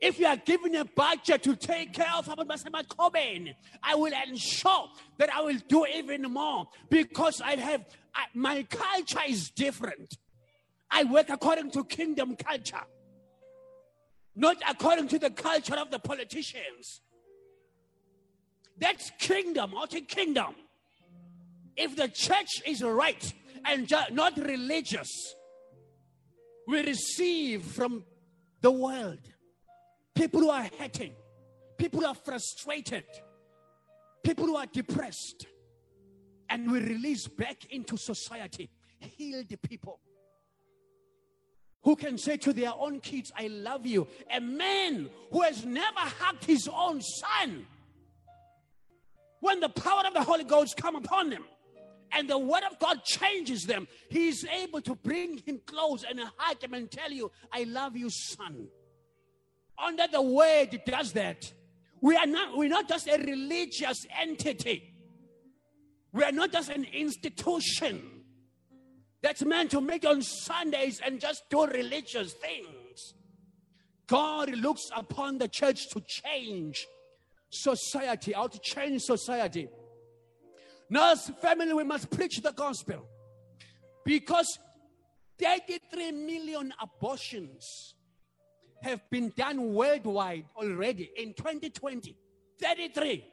if you are given a budget to take care of Coben, I will ensure that I will do even more because I have I, my culture is different. I work according to kingdom culture, not according to the culture of the politicians. That's kingdom, a kingdom. If the church is right and ju- not religious, we receive from the world people who are hurting, people who are frustrated, people who are depressed, and we release back into society healed people who can say to their own kids, I love you. A man who has never hugged his own son. When the power of the Holy Ghost come upon them and the word of God changes them, he is able to bring him close and hug him and tell you, I love you, son. Under the word it does that. We are not, we're not just a religious entity. We are not just an institution that's meant to meet on Sundays and just do religious things. God looks upon the church to change society, how to change society. Now, as family, we must preach the gospel because 33 million abortions have been done worldwide already in 2020. 33.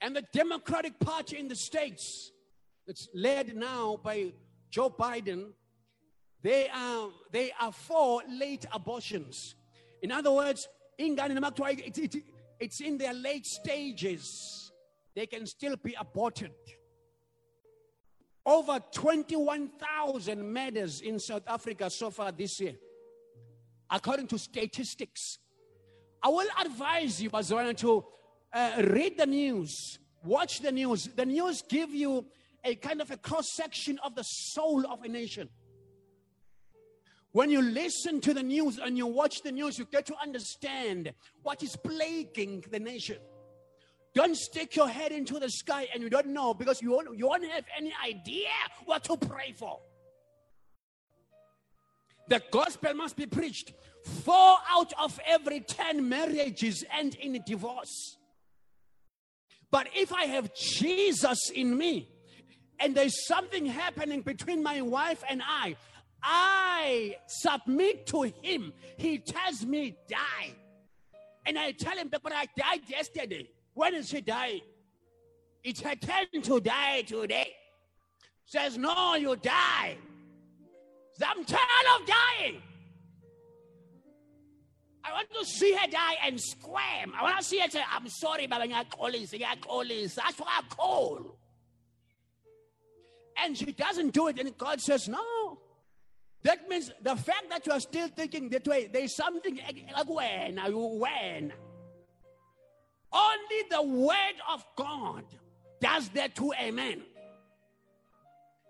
And the Democratic Party in the States, that's led now by Joe Biden, they are, they are for late abortions. In other words, it- it- it's in their late stages. They can still be aborted. Over 21,000 murders in South Africa so far this year, according to statistics. I will advise you, Bazwana, to uh, read the news, watch the news. The news give you a kind of a cross section of the soul of a nation. When you listen to the news and you watch the news, you get to understand what is plaguing the nation. Don't stick your head into the sky and you don't know because you won't, you won't have any idea what to pray for. The gospel must be preached. Four out of every 10 marriages end in divorce. But if I have Jesus in me and there's something happening between my wife and I, I submit to him. He tells me, die. And I tell him, but I died yesterday. When is she dying? It's her turn to die today. Says, no, you die. I'm tired of dying. I want to see her die and scream. I want to see her say, I'm sorry, Baba, ngiyaxolisa, ngiyaxolisa. That's what I call. And she doesn't do it, and God says, No. That means the fact that you are still thinking that way, there's something like when, are you when? Only the word of God does that to a man.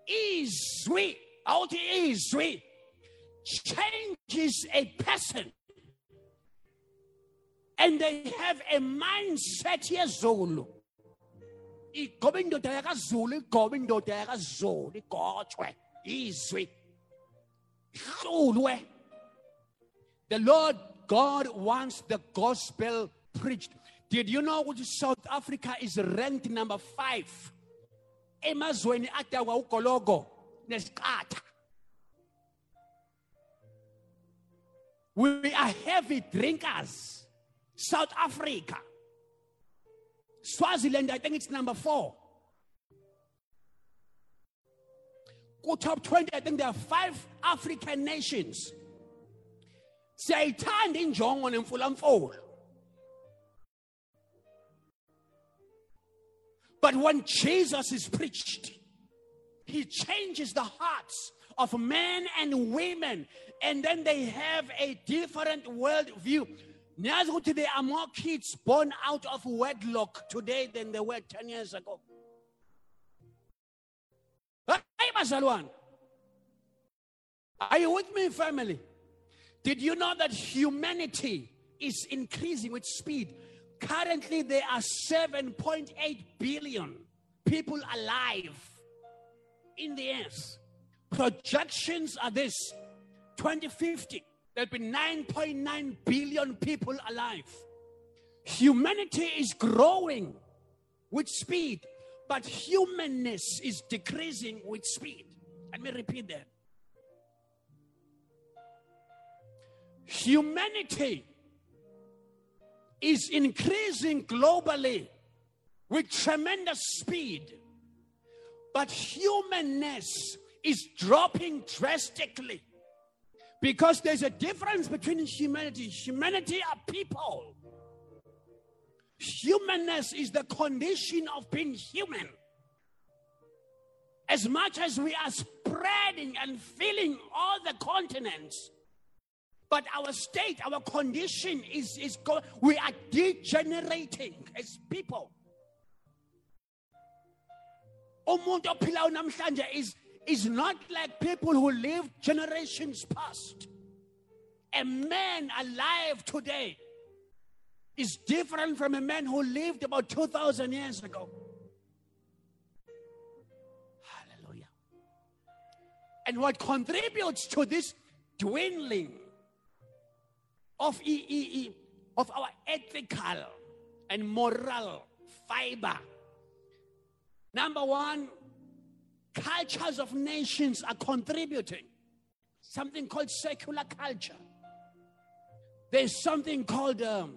Izwi, out izwi, changes a person. And they have a mindset yezulu. Igoba indoda yakaZulu, igoba indoda yakaZulu, igotshwe, izwi. The Lord God wants the gospel preached. Did you know South Africa is ranked number five? We are heavy drinkers. South Africa. Swaziland, I think it's number four. Top 20, I think there are five African nations. Siyayithanda injongo nemfulamfulo. But when Jesus is preached, he changes the hearts of men and women, and then they have a different worldview. Nyazi ukuthi there are more kids born out of wedlock today than there were 10 years ago. Hey, bazalwane. Are you with me, family? Did you know that humanity is increasing with speed? Currently, there are 7.8 billion people alive in the earth. Projections are this 2050, there'll be 9.9 billion people alive. Humanity is growing with speed, but humanness is decreasing with speed. Let me repeat that. Humanity is increasing globally with tremendous speed, But humanness is dropping drastically. Because there's a difference between humanity. Humanity are people. Humanness is the condition of being human. As much as we are spreading and filling all the continents, but our state, our condition is, is go- we are degenerating as people. Umuntu ophilayo namhlanje is is not like people who lived generations past. A man alive today is different from a man who lived about 2,000 years ago. Hallelujah. And what contributes to this dwindling of, e- e- e- of our ethical and moral fiber. Number one, cultures of nations are contributing. Something called secular culture. There's something called um,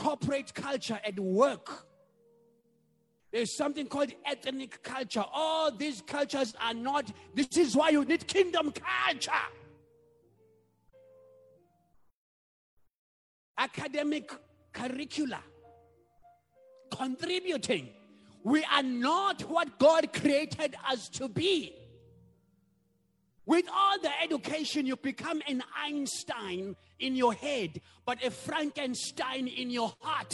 corporate culture at work. There's something called ethnic culture. All these cultures are not, this is why you need kingdom culture. Academic curricula contributing. We are not what God created us to be. With all the education, you become an Einstein in your head, but a Frankenstein in your heart.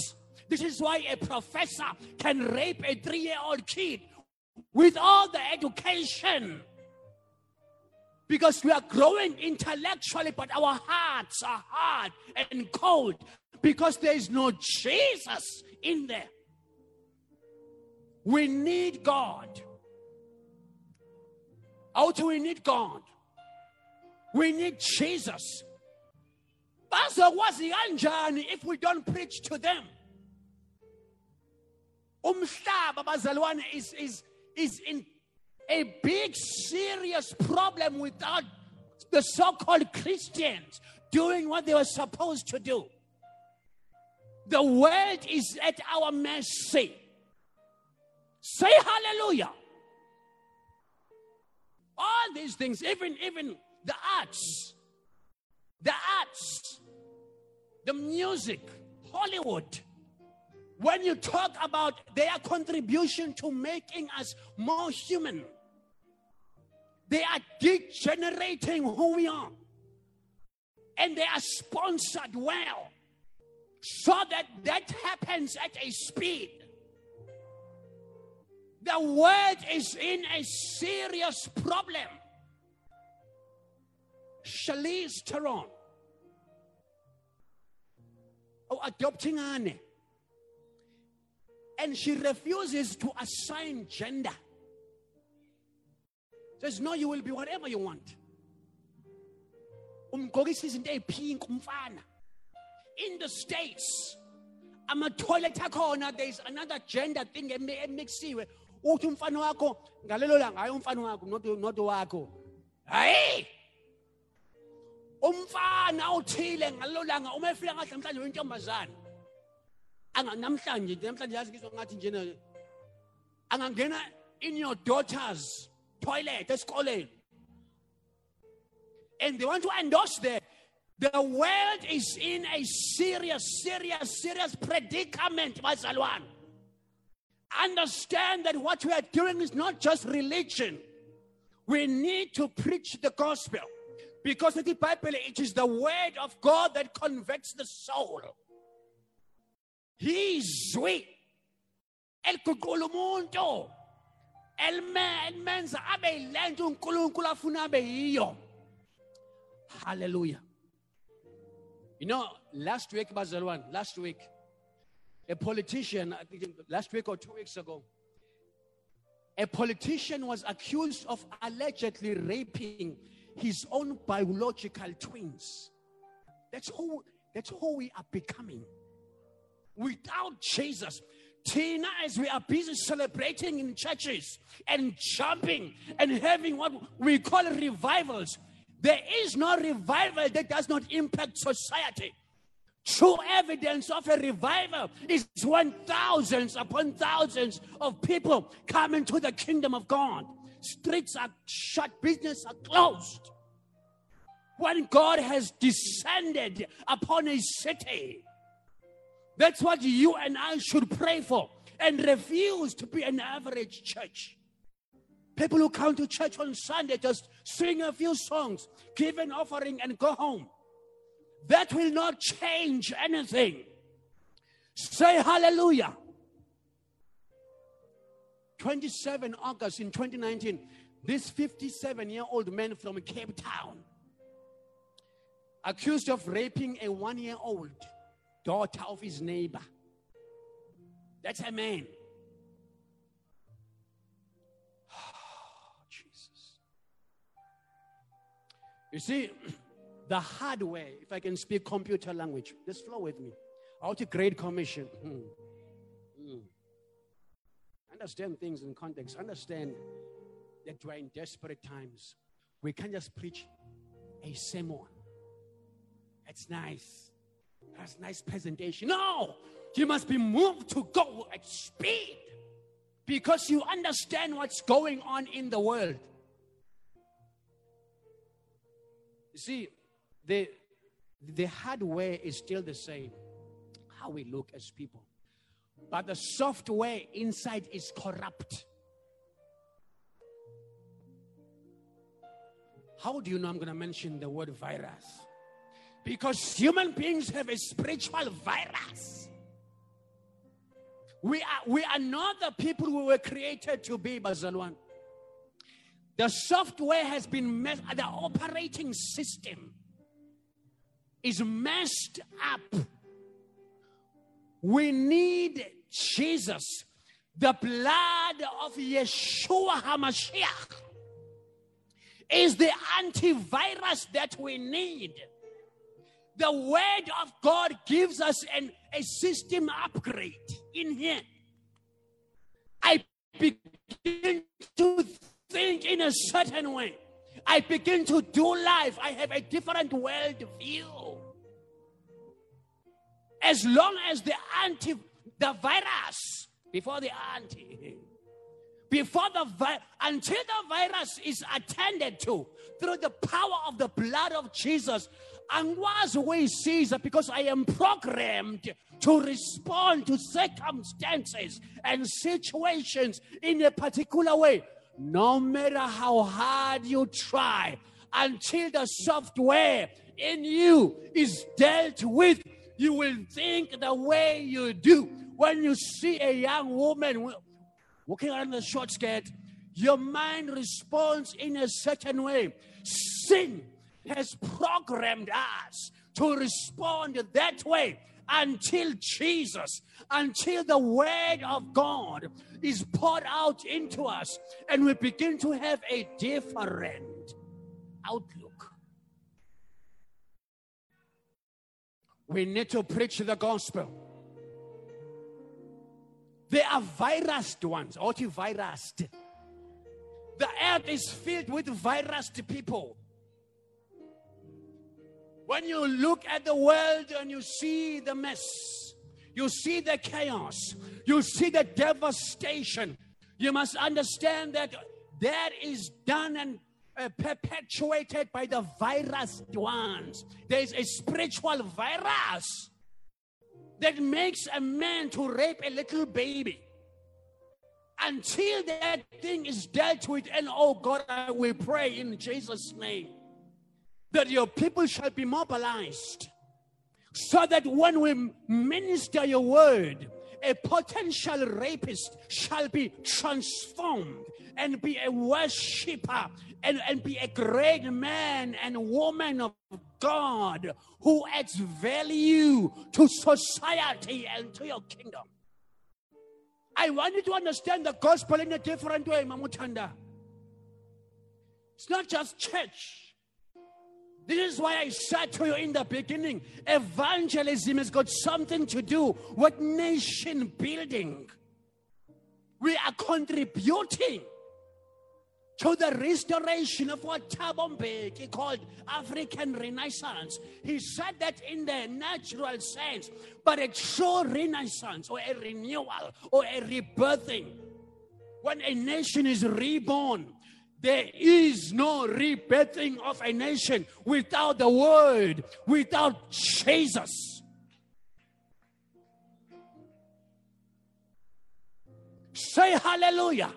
This is why a professor can rape a three year old kid with all the education. Because we are growing intellectually, but our hearts are hard and cold because there is no Jesus in there. We need God. How do we need God? We need Jesus. Bazokwazi kanjani if we don't preach to them? Umhlaba bazalwane is is is in a big serious problem without the so-called Christians doing what they were supposed to do. The world is at our mercy. Say hallelujah. All these things, even even the arts, the arts, the music, Hollywood. When you talk about their contribution to making us more human, they are degenerating who we are. And they are sponsored well so that that happens at a speed. The world is in a serious problem. Charlize Theron. Oh, adopting Anne. And she refuses to assign gender. Says, no, you will be whatever you want. umgqokisa izinto ey'pink umfana in the states ama-toilet akhona there is another gender thing uthi umfana wakho ngalelo langa hayi umfana wakho not, not wakho. Hayi! Umfana othile ngalelo langa uma efika ngahle namhlanje uyintombazane. Anga- namhlanje nje namhlanje yazi ngizwa ngathi njena angangena in your daughter's toilet esikoleni. And they want to endorse that the world is in a serious serious serious predicament bazalwane understand that what we are doing is not just religion. We need to preach the gospel. Because the bible it is the word of god that convicts the soul. Izwi eliguqula umuntu abe hallelujah. You know last week bazalwane last week a politician last week or two weeks ago a politician was accused of allegedly raping his own biological twins that's who that's who we are becoming without Jesus. Tina, as we are busy celebrating in churches and jumping and having what we call revivals, there is no revival that does not impact society. True evidence of a revival is when thousands upon thousands of people come into the kingdom of God. Streets are shut, business are closed. When God has descended upon a city, that's what you and I should pray for and refuse to be an average church. People who come to church on Sunday just sing a few songs, give an offering, and go home. That will not change anything. Say hallelujah. 27 August in 2019, this 57 year old man from Cape Town, accused of raping a one year old daughter of his neighbor. That's a man. Jesus. You see, the hard way, if I can speak computer language, just flow with me. Out of Great Commission. Hmm. Hmm. Understand things in context. Understand that we're in desperate times. We can't just preach a sermon. That's nice. That's nice presentation. No, you must be moved to go at speed because you understand what's going on in the world. You see, the, the hardware is still the same, how we look as people. But the software inside is corrupt. How do you know I'm going to mention the word virus? Because human beings have a spiritual virus. We are, we are not the people we were created to be, Bazalwan. The software has been messed, the operating system is messed up. We need Jesus. The blood of Yeshua HaMashiach is the antivirus that we need. The word of God gives us an, a system upgrade in here. I begin to think in a certain way. I begin to do life. I have a different world view. As long as the anti, the virus, before the anti, before the vi- until the virus is attended to through the power of the blood of Jesus, angikwazi ukuyisiza because I am programmed to respond to circumstances and situations in a particular way. No matter how hard you try, until the software in you is dealt with, you will think the way you do. When you see a young woman walking around the short skirt, your mind responds in a certain way. Sin has programmed us to respond that way until Jesus, until the Word of God is poured out into us and we begin to have a different outlook. We need to preach the gospel. They are virused ones, antivirused. The earth is filled with virused people. When you look at the world and you see the mess, you see the chaos, you see the devastation, you must understand that that is done and uh, perpetuated by the virus ones. There is a spiritual virus that makes a man to rape a little baby. Until that thing is dealt with, and oh God, I will pray in Jesus' name that your people shall be mobilized so that when we minister your word, a potential rapist shall be transformed and be a worshiper and, and be a great man and woman of God who adds value to society and to your kingdom. I want you to understand the gospel in a different way, Mamutanda. It's not just church. This is why I said to you in the beginning evangelism has got something to do with nation building. We are contributing to the restoration of what Thabo Mbeki called African Renaissance. He said that in the natural sense, but a true renaissance or a renewal or a rebirthing. When a nation is reborn, there is no rebirthing of a nation without the word, without Jesus. Say hallelujah.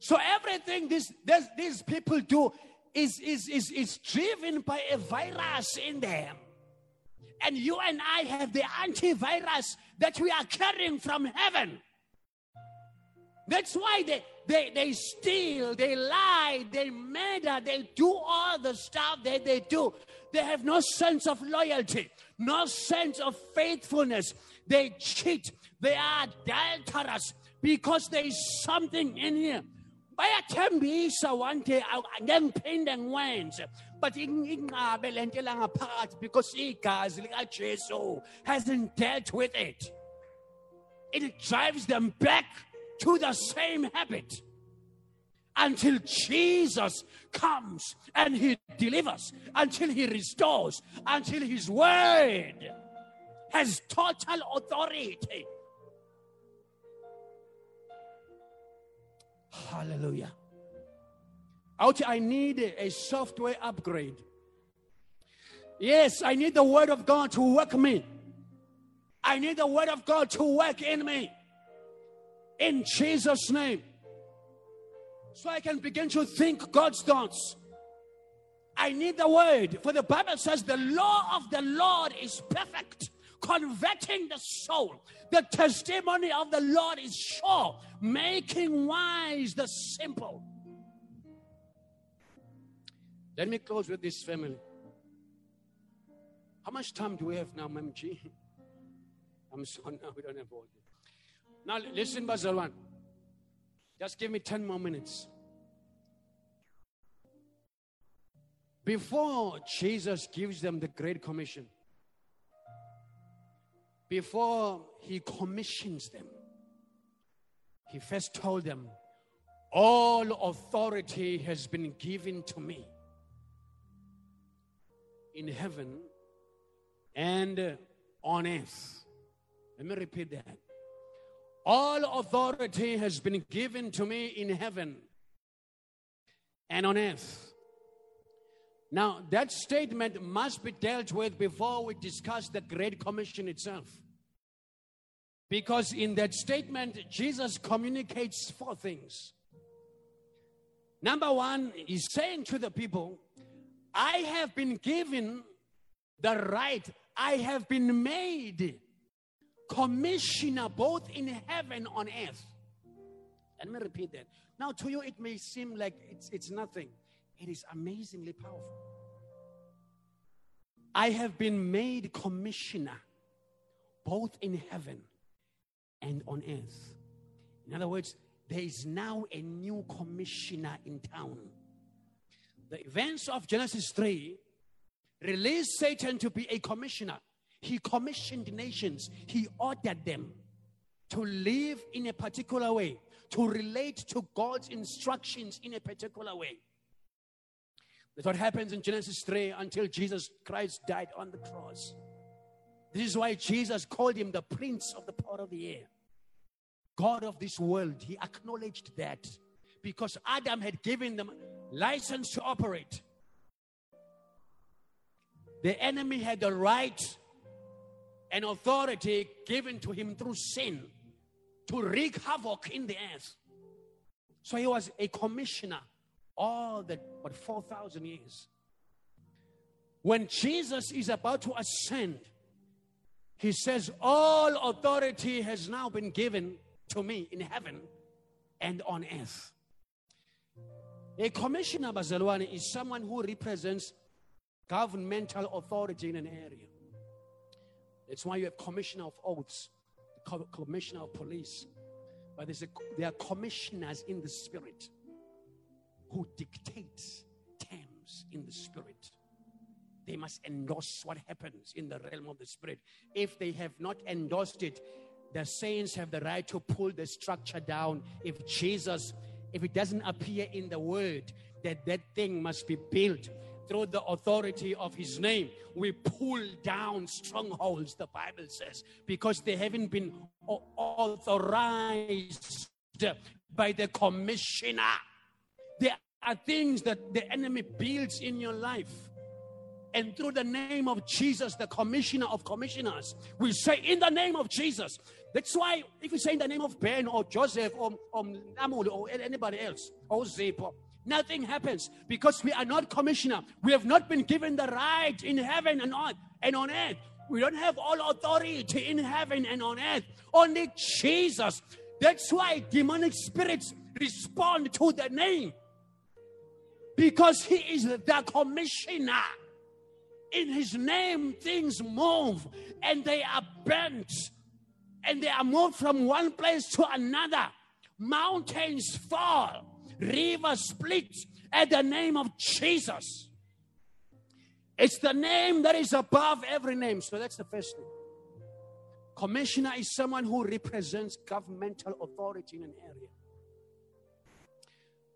So everything this, this, these people do is, is, is, is driven by a virus in them. And you and I have the antivirus that we are carrying from heaven. That's why they, they, they steal, they lie, they murder, they do all the stuff that they do. They have no sense of loyalty, no sense of faithfulness. They cheat, they are adulterous because there is something in here. Bayathembisa one day angeke ngiphinde ngiwenze but in- inqabe le nto elangaphakathi because igazi likajesu hasn't dealt with it. It drives them back to the same habit. Until Jesus comes and he delivers, until he restores, until his word has total authority. Hallelujah. I need a software upgrade. Yes, I need the word of God to work me. I need the word of God to work in me. In Jesus' name. So I can begin to think God's thoughts. I need the word. For the Bible says the law of the Lord is perfect, converting the soul. The testimony of the Lord is sure, making wise the simple. Let me close with this family. How much time do we have now, Ma'am G? I'm sorry, now we don't have all. Now listen, Bazalwan. Just give me 10 more minutes. Before Jesus gives them the Great Commission, before he commissions them, he first told them, All authority has been given to me in heaven and on earth. Let me repeat that. All authority has been given to me in heaven and on earth. Now, that statement must be dealt with before we discuss the Great Commission itself. Because in that statement, Jesus communicates four things. Number one, he's saying to the people, I have been given the right, I have been made commissioner both in heaven on earth. Let me repeat that. Now, to you, it may seem like it's, it's nothing. It is amazingly powerful. I have been made commissioner both in heaven and on earth. In other words, there is now a new commissioner in town. The events of Genesis 3 released Satan to be a commissioner. He commissioned nations, he ordered them to live in a particular way, to relate to God's instructions in a particular way. That's what happens in Genesis 3 until Jesus Christ died on the cross. This is why Jesus called him the prince of the power of the air. God of this world. He acknowledged that because Adam had given them license to operate. The enemy had the right and authority given to him through sin to wreak havoc in the earth. So he was a commissioner all that but 4,000 years. When Jesus is about to ascend, he says, All authority has now been given to me in heaven and on earth. A commissioner, Bazalwane, is someone who represents governmental authority in an area. That's why you have commissioner of oaths, commissioner of police. But a, there are commissioners in the spirit who dictate terms in the spirit. They must endorse what happens in the realm of the spirit. If they have not endorsed it, the saints have the right to pull the structure down if Jesus if it doesn't appear in the word that that thing must be built through the authority of his name. We pull down strongholds, the Bible says, because they haven't been authorized by the commissioner. There are things that the enemy builds in your life. And through the name of Jesus, the commissioner of commissioners, we say, In the name of Jesus. That's why if you say in the name of Ben or Joseph or, or Namul or anybody else or Zippo, nothing happens because we are not commissioner. We have not been given the right in heaven and on and on earth. We don't have all authority in heaven and on earth. Only Jesus. That's why demonic spirits respond to the name because he is the commissioner. In his name, things move and they are bent and they are moved from one place to another. Mountains fall, rivers split at the name of Jesus. It's the name that is above every name. So that's the first thing. Commissioner is someone who represents governmental authority in an area.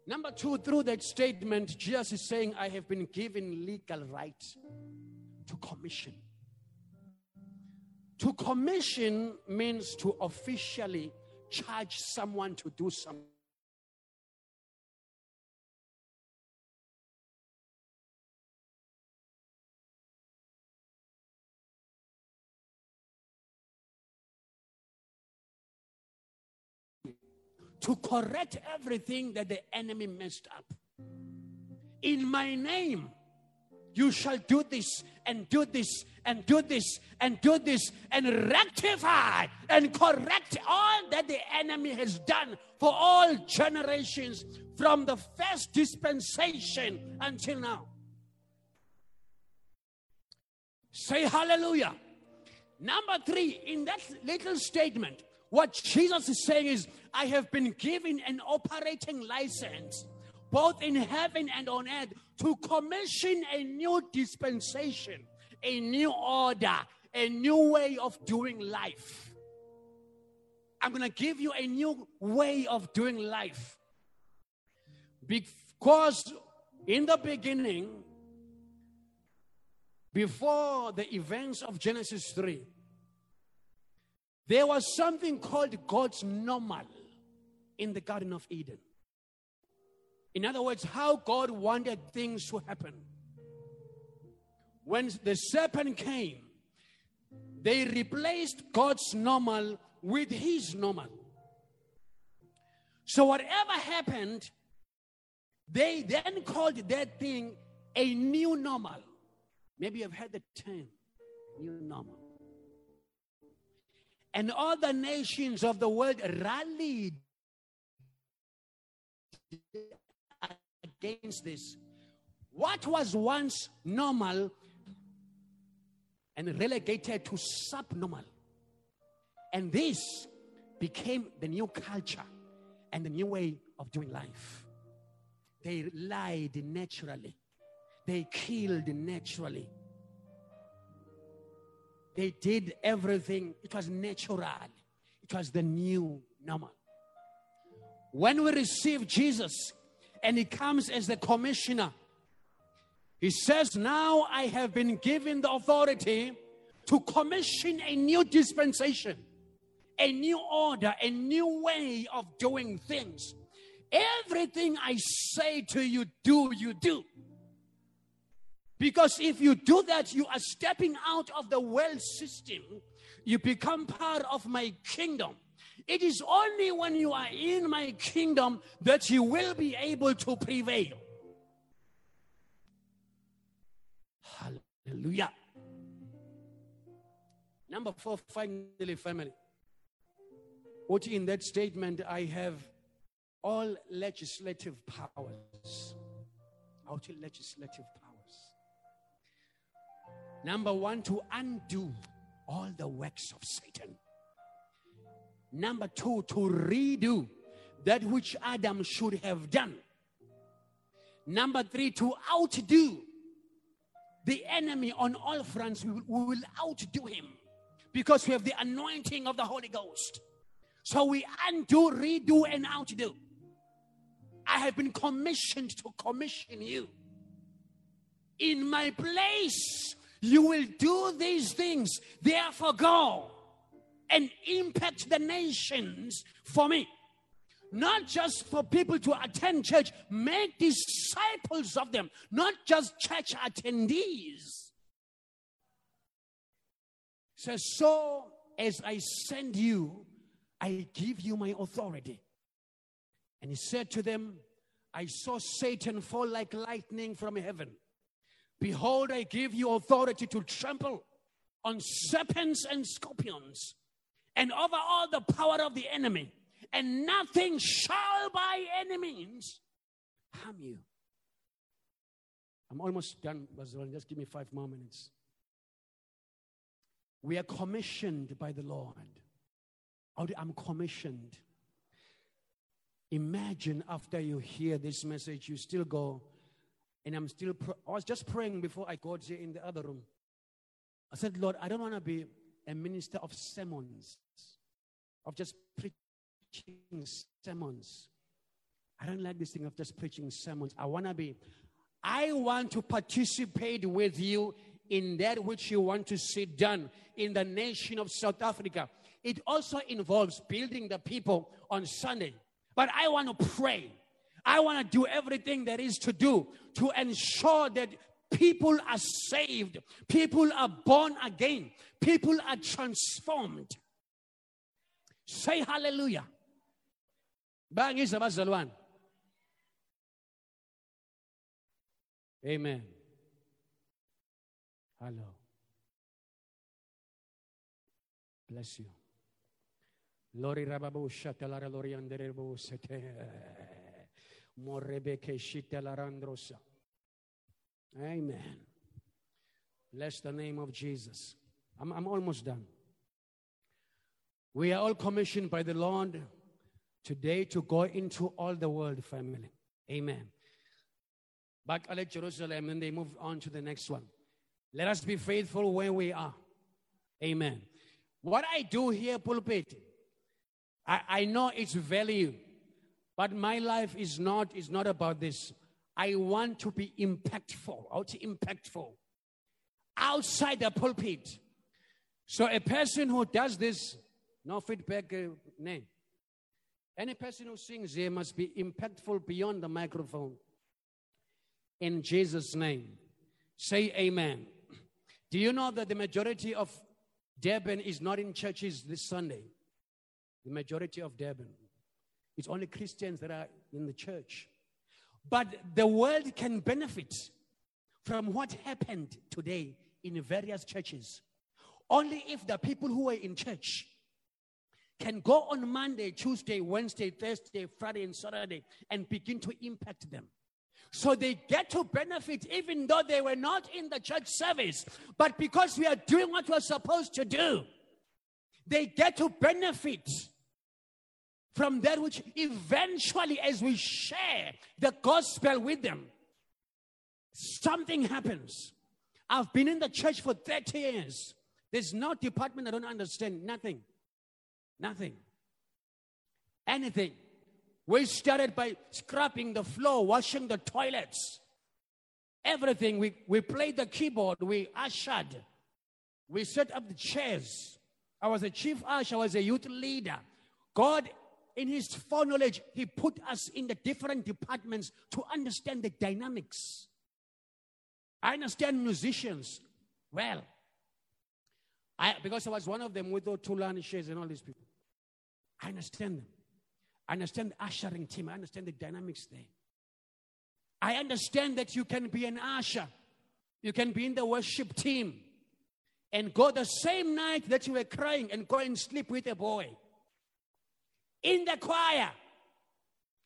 Number two, through that statement, Jesus is saying, I have been given legal right to commission. To commission means to officially charge someone to do something. To correct everything that the enemy messed up. In my name, you shall do this and do this and do this and do this and rectify and correct all that the enemy has done for all generations from the first dispensation until now. Say hallelujah. Number three, in that little statement, what Jesus is saying is, I have been given an operating license both in heaven and on earth, to commission a new dispensation, a new order, a new way of doing life. I'm going to give you a new way of doing life. Because in the beginning, before the events of Genesis 3, there was something called God's normal in the Garden of Eden. In other words, how God wanted things to happen. When the serpent came, they replaced God's normal with his normal. So, whatever happened, they then called that thing a new normal. Maybe you've heard the term new normal. And all the nations of the world rallied against this. What was once normal and relegated to subnormal. And this became the new culture and the new way of doing life. They lied naturally, they killed naturally. They did everything, it was natural, it was the new normal. When we receive Jesus and He comes as the commissioner, He says, Now I have been given the authority to commission a new dispensation, a new order, a new way of doing things. Everything I say to you, do, you do. Because if you do that, you are stepping out of the world system. You become part of my kingdom. It is only when you are in my kingdom that you will be able to prevail. Hallelujah. Number four, finally, family. What in that statement, I have all legislative powers. Out legislative powers. Number one, to undo all the works of Satan. Number two, to redo that which Adam should have done. Number three, to outdo the enemy on all fronts. We will, outdo him because we have the anointing of the Holy Ghost. So we undo, redo, and outdo. I have been commissioned to commission you. In my place, you will do these things. Therefore, go and impact the nations for me. Not just for people to attend church, make disciples of them, not just church attendees. Says, so as I send you, I give you my authority. And he said to them, I saw Satan fall like lightning from heaven. Behold, I give you authority to trample on serpents and scorpions and over all the power of the enemy, and nothing shall by any means harm you. I'm almost done, Basil. Just give me five more minutes. We are commissioned by the Lord. I'm commissioned. Imagine after you hear this message, you still go, and I'm still, pr- I was just praying before I got here in the other room. I said, Lord, I don't want to be a minister of sermons, of just preaching sermons. I don't like this thing of just preaching sermons. I want to be, I want to participate with you in that which you want to see done in the nation of South Africa. It also involves building the people on Sunday. But I want to pray. I want to do everything there is to do to ensure that people are saved, people are born again, people are transformed. Say hallelujah. Bang is Bangisa bazalwane. Amen. Hello. Bless you. Lori rababu shatalara lori anderebo sete. Morebeke shitalarandrosa. Amen. Bless the name of Jesus. I'm, I'm almost done. We are all commissioned by the Lord today to go into all the world, family. Amen. Back at Jerusalem, and they move on to the next one. Let us be faithful where we are. Amen. What I do here, pulpit, I, I know its value, but my life is not, is not about this. I want to be impactful. Out impactful. Outside the pulpit. So a person who does this, no feedback uh, name. Any person who sings here must be impactful beyond the microphone. In Jesus' name. Say amen. Do you know that the majority of Durban is not in churches this Sunday? The majority of Durban. It's only Christians that are in the church. But the world can benefit from what happened today in various churches. Only if the people who are in church can go on Monday, Tuesday, Wednesday, Thursday, Friday, and Saturday and begin to impact them. So they get to benefit even though they were not in the church service. But because we are doing what we're supposed to do, they get to benefit from that which eventually, as we share the gospel with them, something happens. I've been in the church for 30 years. There's no department I don't understand. Nothing. Nothing. Anything. We started by scrubbing the floor, washing the toilets. Everything. We, we played the keyboard. We ushered. We set up the chairs. I was a chief usher. I was a youth leader. God in his foreknowledge, he put us in the different departments to understand the dynamics. I understand musicians well. I, because I was one of them with the Tulani shares and all these people. I understand them. I understand the ushering team. I understand the dynamics there. I understand that you can be an usher. You can be in the worship team and go the same night that you were crying and go and sleep with a boy in the choir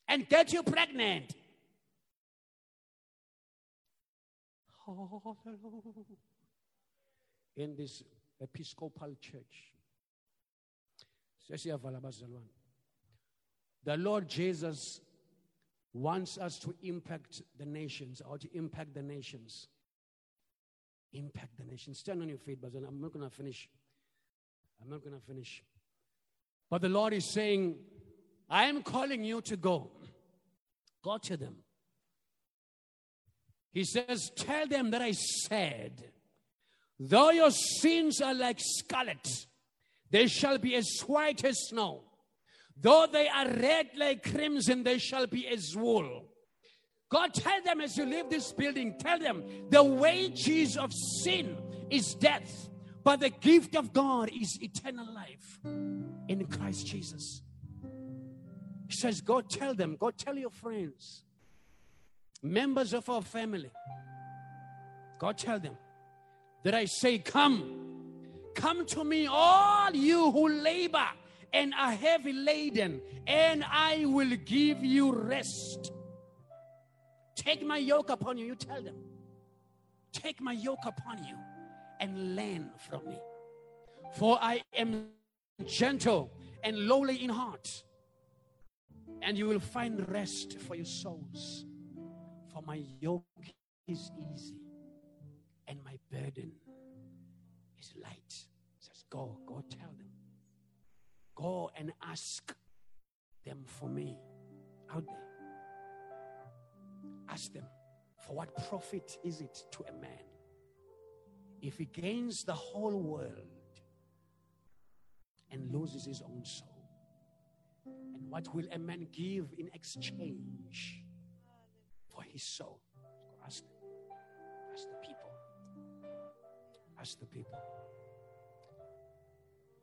and get you pregnant. Oh, In this Episcopal church. The Lord Jesus wants us to impact the nations or to impact the nations. Impact the nations. Stand on your feet, but I'm not going to finish. I'm not going to finish. But the Lord is saying, I am calling you to go. Go to them. He says, Tell them that I said, Though your sins are like scarlet, they shall be as white as snow. Though they are red like crimson, they shall be as wool. God, tell them as you leave this building, tell them the wages of sin is death, but the gift of God is eternal life in Christ Jesus. He says, Go tell them, go tell your friends, members of our family, go tell them that I say, Come, come to me, all you who labor and are heavy laden, and I will give you rest. Take my yoke upon you. You tell them. Take my yoke upon you and learn from me. For I am gentle and lowly in heart, and you will find rest for your souls. For my yoke is easy burden is light. Says, Go, go tell them. Go and ask them for me out there. Ask them, for what profit is it to a man if he gains the whole world and loses his own soul? And what will a man give in exchange for his soul? Ask. Ask the people. Ask the people.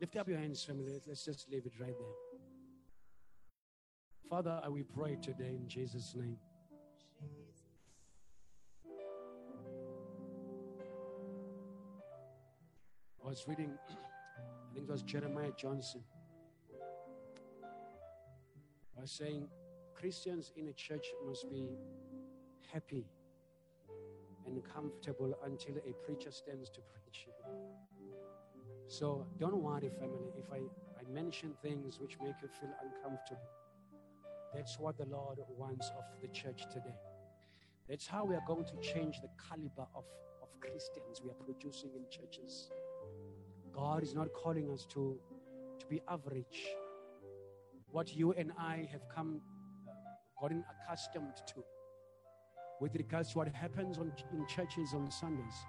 Lift up your hands, family. Let's just leave it right there. Father, I will pray today in Jesus' name. I was reading, I think it was Jeremiah Johnson. I was saying Christians in a church must be happy and comfortable until a preacher stands to preach. So don't worry, family, if I, I mention things which make you feel uncomfortable. That's what the Lord wants of the church today. That's how we are going to change the caliber of, of Christians we are producing in churches. God is not calling us to, to be average. What you and I have come, uh, gotten accustomed to with regards to what happens on, in churches on Sundays.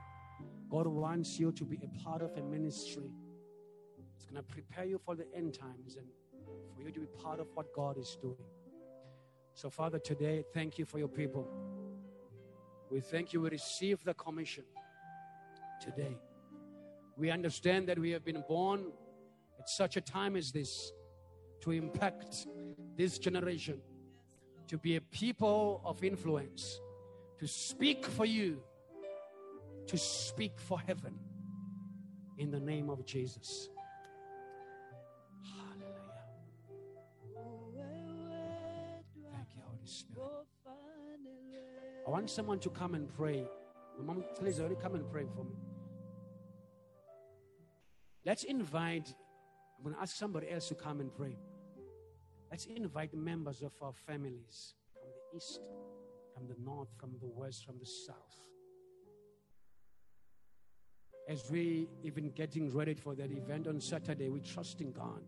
God wants you to be a part of a ministry. It's going to prepare you for the end times and for you to be part of what God is doing. So, Father, today, thank you for your people. We thank you. We receive the commission today. We understand that we have been born at such a time as this to impact this generation, to be a people of influence, to speak for you, to speak for heaven in the name of Jesus. Hallelujah. Thank you, Holy Spirit. I want someone to come and pray. Mom, please, already come and pray for me. Let's invite, I'm going to ask somebody else to come and pray. Let's invite members of our families from the east, from the north, from the west, from the south. As we even getting ready for that event on Saturday, we trust in God.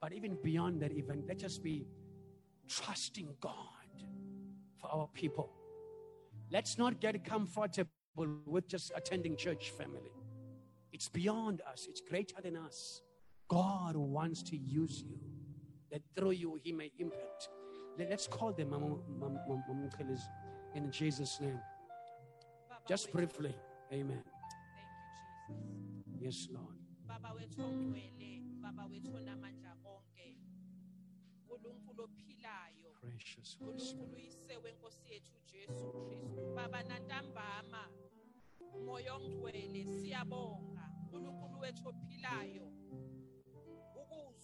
But even beyond that event, let us be trusting God for our people. Let's not get comfortable with just attending church family. It's beyond us, it's greater than us. God wants to use you, that through you he may impact. Let- Let's call them Mama in Jesus' name. Just briefly. Amen. Thank you, Jesus. Yes, Lord. Baba wethu ongcwele, Baba wethu onamandla onke. uNkulunkulu ophilayo, Precious Holy Spirit.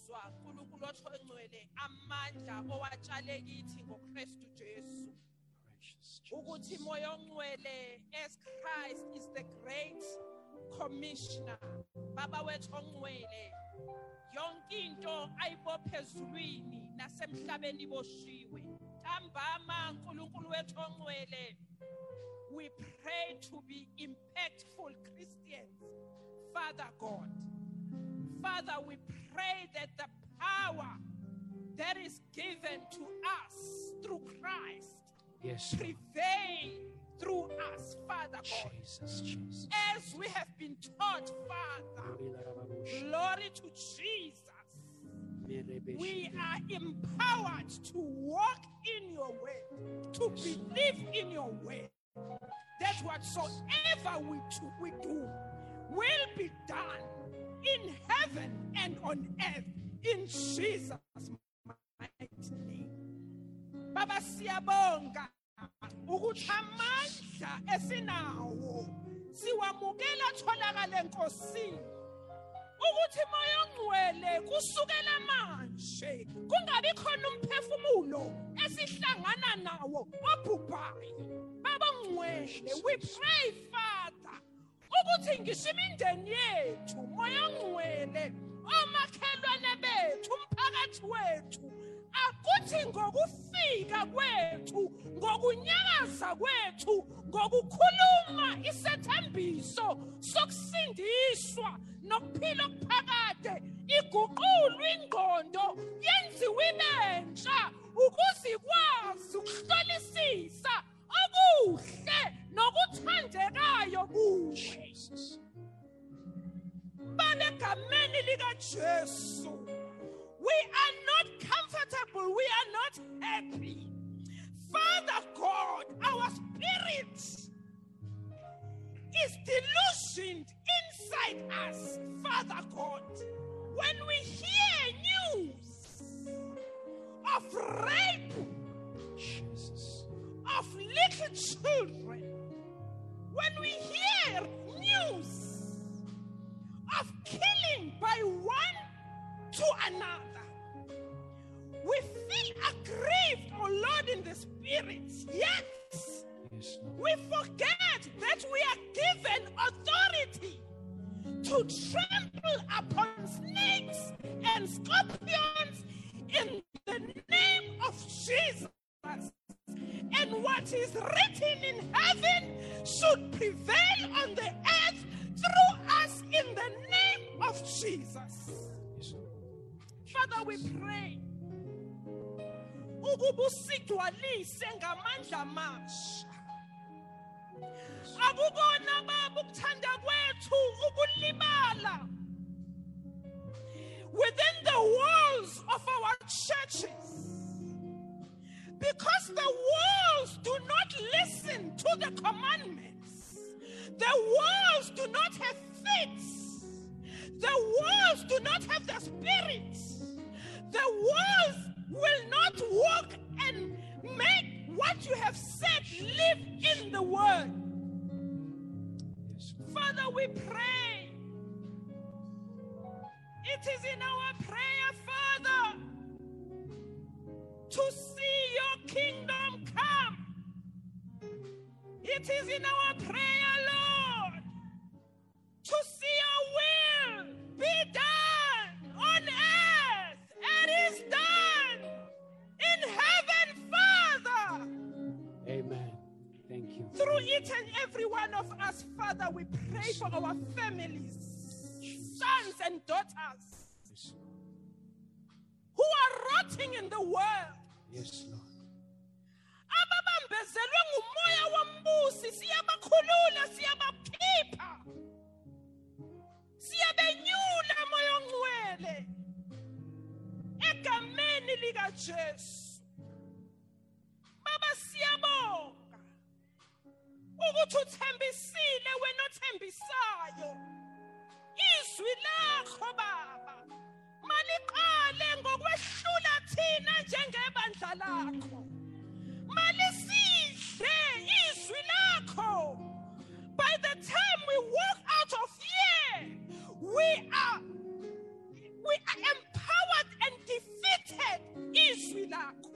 Siyabonga. uNkulunkulu wethu ophilayo. Ukuzwa uNkulunkulu otho ongcwele amandla owatshale kithi ngoKristu Jesu. Precious ukuthi Jesus. moya ongcwele as Christ is the great commissioner baba wethu ongcwele yonke into ayibophe ezulwini nasemhlabeni iboshiwe ntambama nkulunkulu wethu ongcwele we pray to be impactful Christians Father God Father we pray that the power that is given to us through Christ Yes, prevail through us, Father God. Jesus, Jesus. As we have been taught, Father, glory to Jesus. We are empowered to walk in your way, to believe in your way. That whatsoever we do, we do will be done in heaven and on earth in Jesus' mighty name. Baba siyabonga ukuthi amandla esinawo siwamukela atholakala enkosini ukuthi moya ongcwele kusukela manje kungabi khona umphefumulo esihlangana nawo obhubhayo baba ongcwele we pray father ukuthi ngisho imindeni yethu moya ongcwele omakhelwane bethu umphakathi wethu akuthi ngokufika kwethu ngokunyakaza kwethu ngokukhuluma isethembiso sokusindiswa nokuphila okuphakade iguqulwe ingqondo yenziwe ibentsha balegameni likaJesu we are not comfortable. We are not happy. Father god our spirit is delusioned inside us. Father god when we hear news of rape Jesus. of little children, when we hear news of killing by one to another, we feel aggrieved, oh Lord, in the spirit. Yet Yes, we forget that we are given authority to trample upon snakes and scorpions in the name of Jesus. And what is written in heaven should prevail on the earth through us in the name of Jesus. Father, we pray. ukuba usigcwalise ngamandla amasha akukona baba ukuthanda kwethu ukulibala. Within the walls of our churches. Because the walls do not listen to the commandments the walls do not have faith the walls do not have the spirit the walls will not walk and make what you have said live in the Lord. Father, we pray. It is in our prayer, Father, to see your kingdom. It is in our prayer, Lord, to see your will be done on earth. and is done in heaven, Father Amen. Thank you. through each and every one of us, Father, we pray for our families, sons and daughters who are rotting in the world. yes Lord. Ababambezelwe ngumoya wombusi siyabakhulula siyabakhipha siyabenyula moya ongcwele. Egameni likajesu. Baba siyabonga ukuthi uthembisile wena othembisayo. Izwi lakho baba maliqale ngokwehlula thina njengebandla lakho. Malisidle izwi lakho by the time we walk out of here we are we are empowered and defeated izwi lakho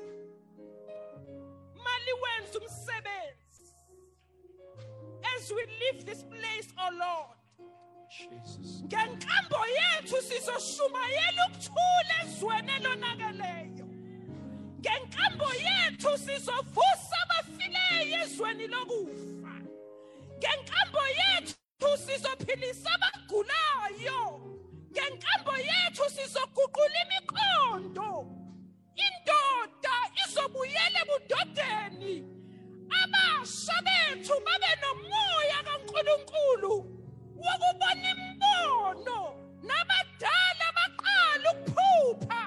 maliwenza umsebenzi. As we leave this place oh lord Jesus. ngenkambo yethu sizoshumayela ukuthula ezweni elonakeleyo yethu sizovusa abafileyo ezweni lokufa. Ngenkambo yethu sizophilisa abagulayo. Ngenkambo yethu sizoguqula imiqondo. Indoda izobuyela ebudodeni. Abasha bethu babe nomoya kaNkuluNkulu wokubona imbono. Nabadala baqala ukuphupha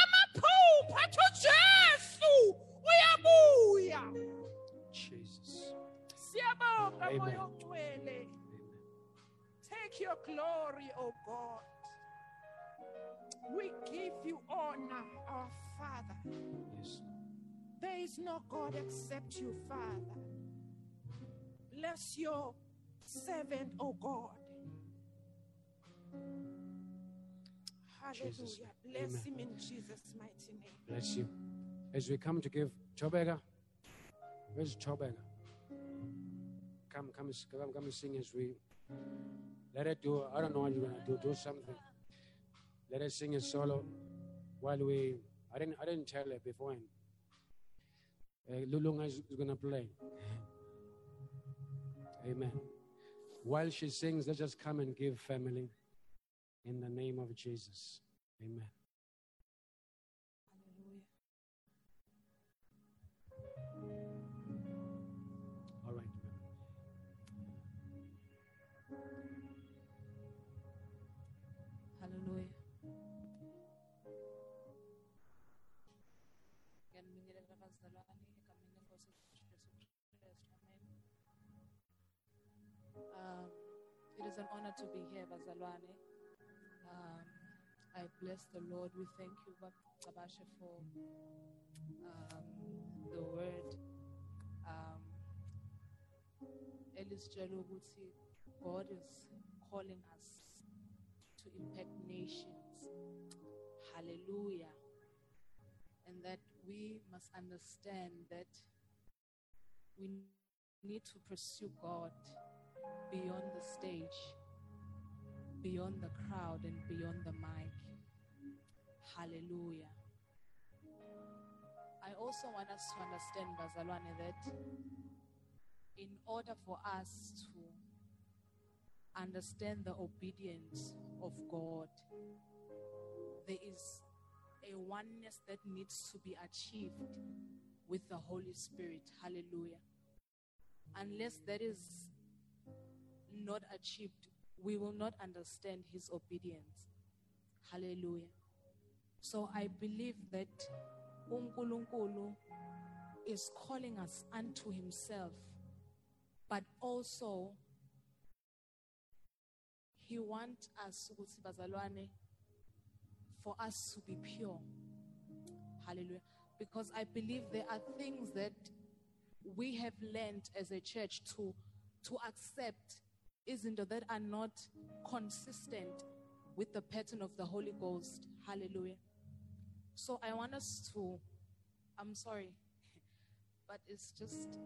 amaphupha athi uJesu uyabuya Jesus. Amen. take your glory o god we give you honor our father Yes. there is no god except you father bless your servant o god hallelujah name. bless Amen. him in jesus mighty name Bless you. As we come to give Chobega, where's Chobega? Come, come, come, come and sing as we let it do. I don't know what you're gonna do. Do something. Let us sing a solo while we. I didn't. I didn't tell her beforehand. Uh, Lulunga is, is gonna play. Amen. While she sings, let's just come and give family in the name of Jesus. Amen. An honor to be here, bazalwane. Um, I bless the Lord. We thank you, Babasha, for um, the word. Um, God is calling us to impact nations. Hallelujah. And that we must understand that we need to pursue God beyond the stage, beyond the crowd, and beyond the mic. Hallelujah. I also want us to understand, Bazalwane, that in order for us to understand the obedience of God, there is a oneness that needs to be achieved with the Holy Spirit. Hallelujah. Unless that is not achieved, we will not understand His obedience. Hallelujah. So I believe that uNkulunkulu is calling us unto Himself, but also he wants us for us to be pure hallelujah because i believe there are things that we have learned as a church to to accept izinto that are not consistent with the pattern of the holy ghost. Hallelujah. So i want us to i'm sorry but it's just